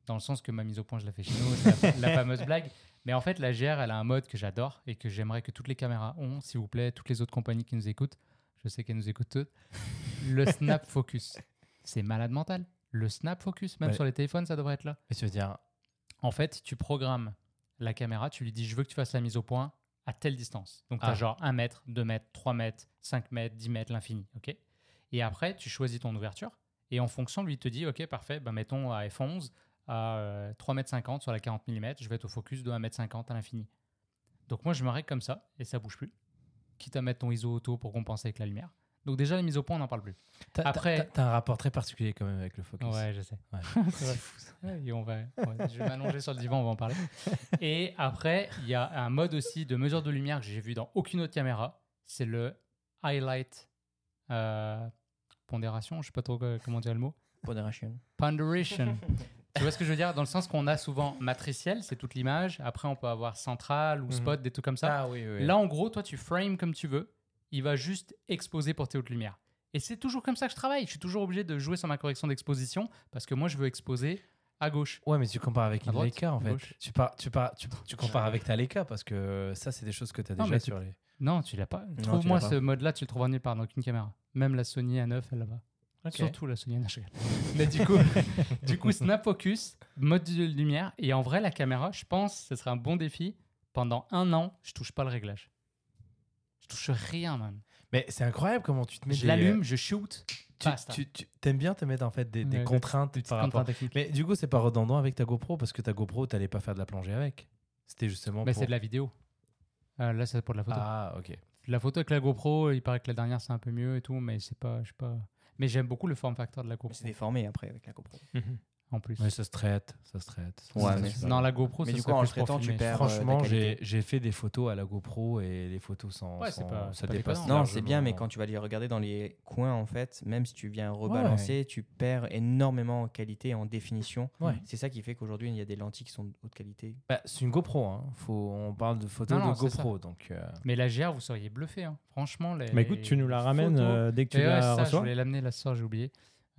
Speaker 2: Dans le sens que ma mise au point, je la fais chez nous, c'est la, la fameuse blague. Mais en fait, la GR, elle a un mode que j'adore et que j'aimerais que toutes les caméras ont, s'il vous plaît, toutes les autres compagnies qui nous écoutent. Je sais qu'elles nous écoutent toutes. Le snap focus. C'est malade mental. Le snap focus, même
Speaker 3: Ouais.
Speaker 2: sur les téléphones, ça devrait être là.
Speaker 3: Et tu veux dire,
Speaker 2: En fait, tu programmes la caméra, tu lui dis je veux que tu fasses la mise au point à telle distance. Donc, tu as
Speaker 3: Ah.
Speaker 2: genre 1 mètre, 2 mètres, 3 mètres, 5 mètres, 10 mètres, l'infini. ok? Et après, tu choisis ton ouverture. Et en fonction, lui il te dit ok, parfait, bah, mettons à F11 à euh, 3 mètres 50 sur la 40 mm, je vais être au focus de 1 mètre 50 à l'infini. Donc, moi, je me règle comme ça et ça bouge plus. Quitte à mettre ton ISO auto pour compenser avec la lumière. Donc, déjà, la mise au point, on n'en parle plus.
Speaker 3: t'as-
Speaker 2: Après-
Speaker 3: t'as- t'as un rapport très particulier quand même avec le focus.
Speaker 2: Ouais, je sais.
Speaker 3: Ouais.
Speaker 2: C'est. Ouais, et on va, ouais, je vais m'allonger sur le divan, on va en parler. Et après, il y a un mode aussi de mesure de lumière que j'ai vu dans aucune autre caméra. C'est le highlight euh, pondération. Je sais pas trop comment dire le mot.
Speaker 4: Pondération.
Speaker 2: Ponderation. tu vois ce que je veux dire? Dans le sens qu'on a souvent matriciel, c'est toute l'image. Après, on peut avoir central ou
Speaker 1: Mhm.
Speaker 2: spot, des trucs comme ça.
Speaker 3: Ah oui, oui.
Speaker 2: Là, en gros, toi, tu frames comme tu veux. Il va juste exposer pour tes hautes lumières. Et c'est toujours comme ça que je travaille. Je suis toujours obligé de jouer sur ma correction d'exposition parce que moi, je veux exposer à gauche.
Speaker 3: Ouais, mais tu compares avec une Leica en fait.
Speaker 2: gauche.
Speaker 3: Tu, par- tu, par- tu, tu compares avec ta Leica parce que ça, c'est des choses que tu as
Speaker 2: Non,
Speaker 3: déjà
Speaker 2: mais c'est-
Speaker 3: sur les.
Speaker 2: Non, tu l'as pas.
Speaker 4: tu
Speaker 2: Trouve-moi ce mode-là, tu le trouveras nulle part dans aucune caméra. Même la Sony A9, elle là-bas. Surtout la Sony A9. je rigole. Mais du coup, du coup, snap focus, mode de lumière. Et en vrai, la caméra, je pense, ce serait un bon défi. Pendant un an, je touche pas le réglage. Touche rien, man.
Speaker 3: Mais c'est incroyable comment tu te mets
Speaker 2: Je
Speaker 3: des-
Speaker 2: l'allume, je shoot.
Speaker 3: Tu, tu, tu aimes bien te mettre en fait des, des
Speaker 2: Ouais,
Speaker 3: contraintes
Speaker 2: Des
Speaker 3: par rapport.
Speaker 2: contraintes techniques.
Speaker 3: Mais du coup, c'est pas redondant avec ta GoPro parce que ta GoPro, t'allais pas faire de la plongée avec. C'était justement.
Speaker 2: Mais
Speaker 3: pour...
Speaker 2: c'est de la vidéo. Euh, là, c'est pour de la photo.
Speaker 3: Ah, ok.
Speaker 2: La photo avec la GoPro, il paraît que la dernière, c'est un peu mieux et tout, mais c'est pas, je sais pas. Mais j'aime beaucoup le form factor de la GoPro.
Speaker 4: C'est déformé après avec la GoPro.
Speaker 1: Mhm.
Speaker 2: En plus.
Speaker 3: Ouais, ça se traite, ça se traite. Ça,
Speaker 4: Ouais, mais-.
Speaker 2: Non, la GoPro,
Speaker 4: Mais
Speaker 2: ça
Speaker 4: du coup, en
Speaker 2: plus
Speaker 4: le traitant, tu perds, euh,
Speaker 3: Franchement,
Speaker 4: la
Speaker 3: j'ai fait des photos à la GoPro et les photos.
Speaker 2: Ouais, pas-
Speaker 3: ça dépasse.
Speaker 4: Non, c'est bien, mais quand tu vas les regarder dans les coins, en fait, même si tu viens rebalancer, tu perds énormément en qualité et en définition.
Speaker 3: Ouais.
Speaker 4: C'est ça qui fait qu'aujourd'hui, il y a des lentilles qui sont de haute qualité.
Speaker 3: Bah, c'est une GoPro. Hein. Faut, on parle de photos
Speaker 2: Non,
Speaker 3: de GoPro. Donc, euh,
Speaker 2: Mais la GR, vous seriez bluffé. hein. Franchement, les.
Speaker 1: Bah écoute, tu nous la ramènes euh, dès que tu la
Speaker 2: ça, je
Speaker 1: reçois.
Speaker 2: voulais l'amener là ce soir, j'ai oublié.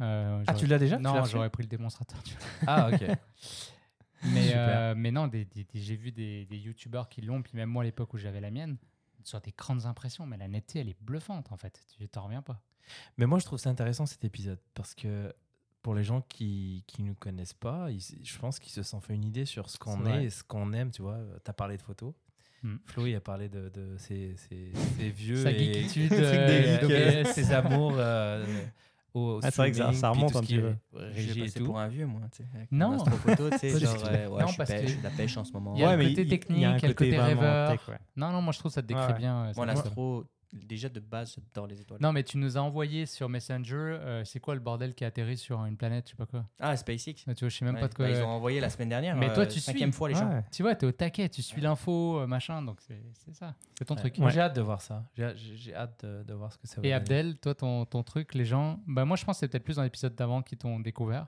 Speaker 2: Euh,
Speaker 3: Ah, tu l'as déjà?
Speaker 2: Non, j'aurais pris le démonstrateur. tu vois.
Speaker 3: Ah, ok.
Speaker 2: Mais, euh, mais non, des, des- des- j'ai vu des, des youtubeurs qui l'ont, puis même moi à l'époque où j'avais la mienne, sur des grandes impressions, mais la netteté, elle est bluffante en fait. Tu t'en reviens pas.
Speaker 3: Mais moi, je trouve ça intéressant cet épisode parce que pour les gens qui qui nous connaissent pas, ils- je pense qu'ils se sont fait une idée sur ce qu'on est et ce qu'on aime. Tu vois, tu as parlé de photos.
Speaker 2: Hmm.
Speaker 3: Flo, il a parlé de, de ses, ses- ses vieux
Speaker 2: Sa
Speaker 3: et
Speaker 2: euh,
Speaker 3: ses amours euh, au
Speaker 1: Ah, c'est vrai que ça- ça remonte un petit peu.
Speaker 3: régie et tout.
Speaker 4: pour un vieux, moi. tu sais,
Speaker 2: Non.
Speaker 4: astrophoto, tu sais, genre, euh, ouais,
Speaker 2: Non,
Speaker 4: je, suis
Speaker 2: parce
Speaker 4: pêche,
Speaker 2: que-
Speaker 4: je la pêche en ce moment.
Speaker 2: Il y a
Speaker 1: Ouais,
Speaker 2: le côté
Speaker 1: il-
Speaker 2: technique,
Speaker 1: il y a un côté
Speaker 2: côté rêveur.
Speaker 1: tech, ouais.
Speaker 2: Non, non, moi je trouve que ça te décrit
Speaker 1: Ouais.
Speaker 2: bien.
Speaker 4: Moi, l'astro, déjà de base, j'adore les étoiles.
Speaker 2: Non, mais tu nous as envoyé sur Messenger, euh, c'est quoi le bordel qui a atterri sur une planète, je sais pas quoi.
Speaker 4: Ah, SpaceX.
Speaker 2: Ah, Tu vois, je sais même
Speaker 4: Ouais,
Speaker 2: pas de quoi.
Speaker 4: bah, ils ont envoyé la semaine dernière.
Speaker 2: Mais toi,
Speaker 4: euh,
Speaker 2: tu suis.
Speaker 4: cinquième fois les gens.
Speaker 1: Ouais.
Speaker 2: Tu vois, t'es au taquet, tu suis l'info, euh, machin, donc c'est ça. C'est ton
Speaker 3: Ouais.
Speaker 2: truc.
Speaker 3: Moi,
Speaker 1: Ouais.
Speaker 3: J'ai hâte de voir ça. J'ai hâte de, de voir ce que ça va
Speaker 2: Et. Abdel, toi, ton, ton truc, les gens. Bah, moi, je pense que c'est peut-être plus dans l'épisode d'avant qui t'ont découvert.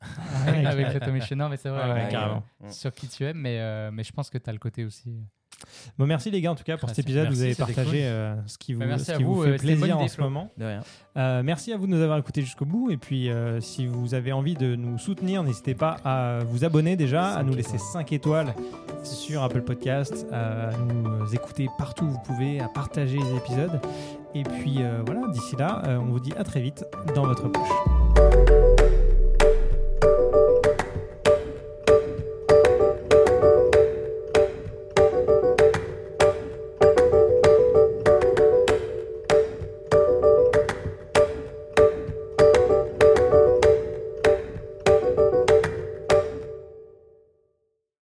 Speaker 2: Avec l'automation. Non, mais c'est vrai.
Speaker 1: Ouais.
Speaker 2: Sur qui tu aimes, mais, euh, mais je pense que tu as le côté aussi.
Speaker 1: Bon, merci les gars en tout cas pour cet épisode. vous avez partagé
Speaker 2: cool.
Speaker 1: euh, ce qui vous,
Speaker 2: Bah,
Speaker 1: ce qui vous,
Speaker 2: vous,
Speaker 1: fait
Speaker 2: euh,
Speaker 1: plaisir en ce moment.
Speaker 4: De rien.
Speaker 1: Euh, merci à vous de nous avoir écoutés jusqu'au bout. Et puis, si vous avez envie de nous soutenir, n'hésitez pas à vous abonner déjà, à nous laisser 5 étoiles sur Apple Podcast, à nous écouter partout où vous pouvez, à partager les épisodes. Et puis voilà, d'ici là, on vous dit à très vite dans votre poche.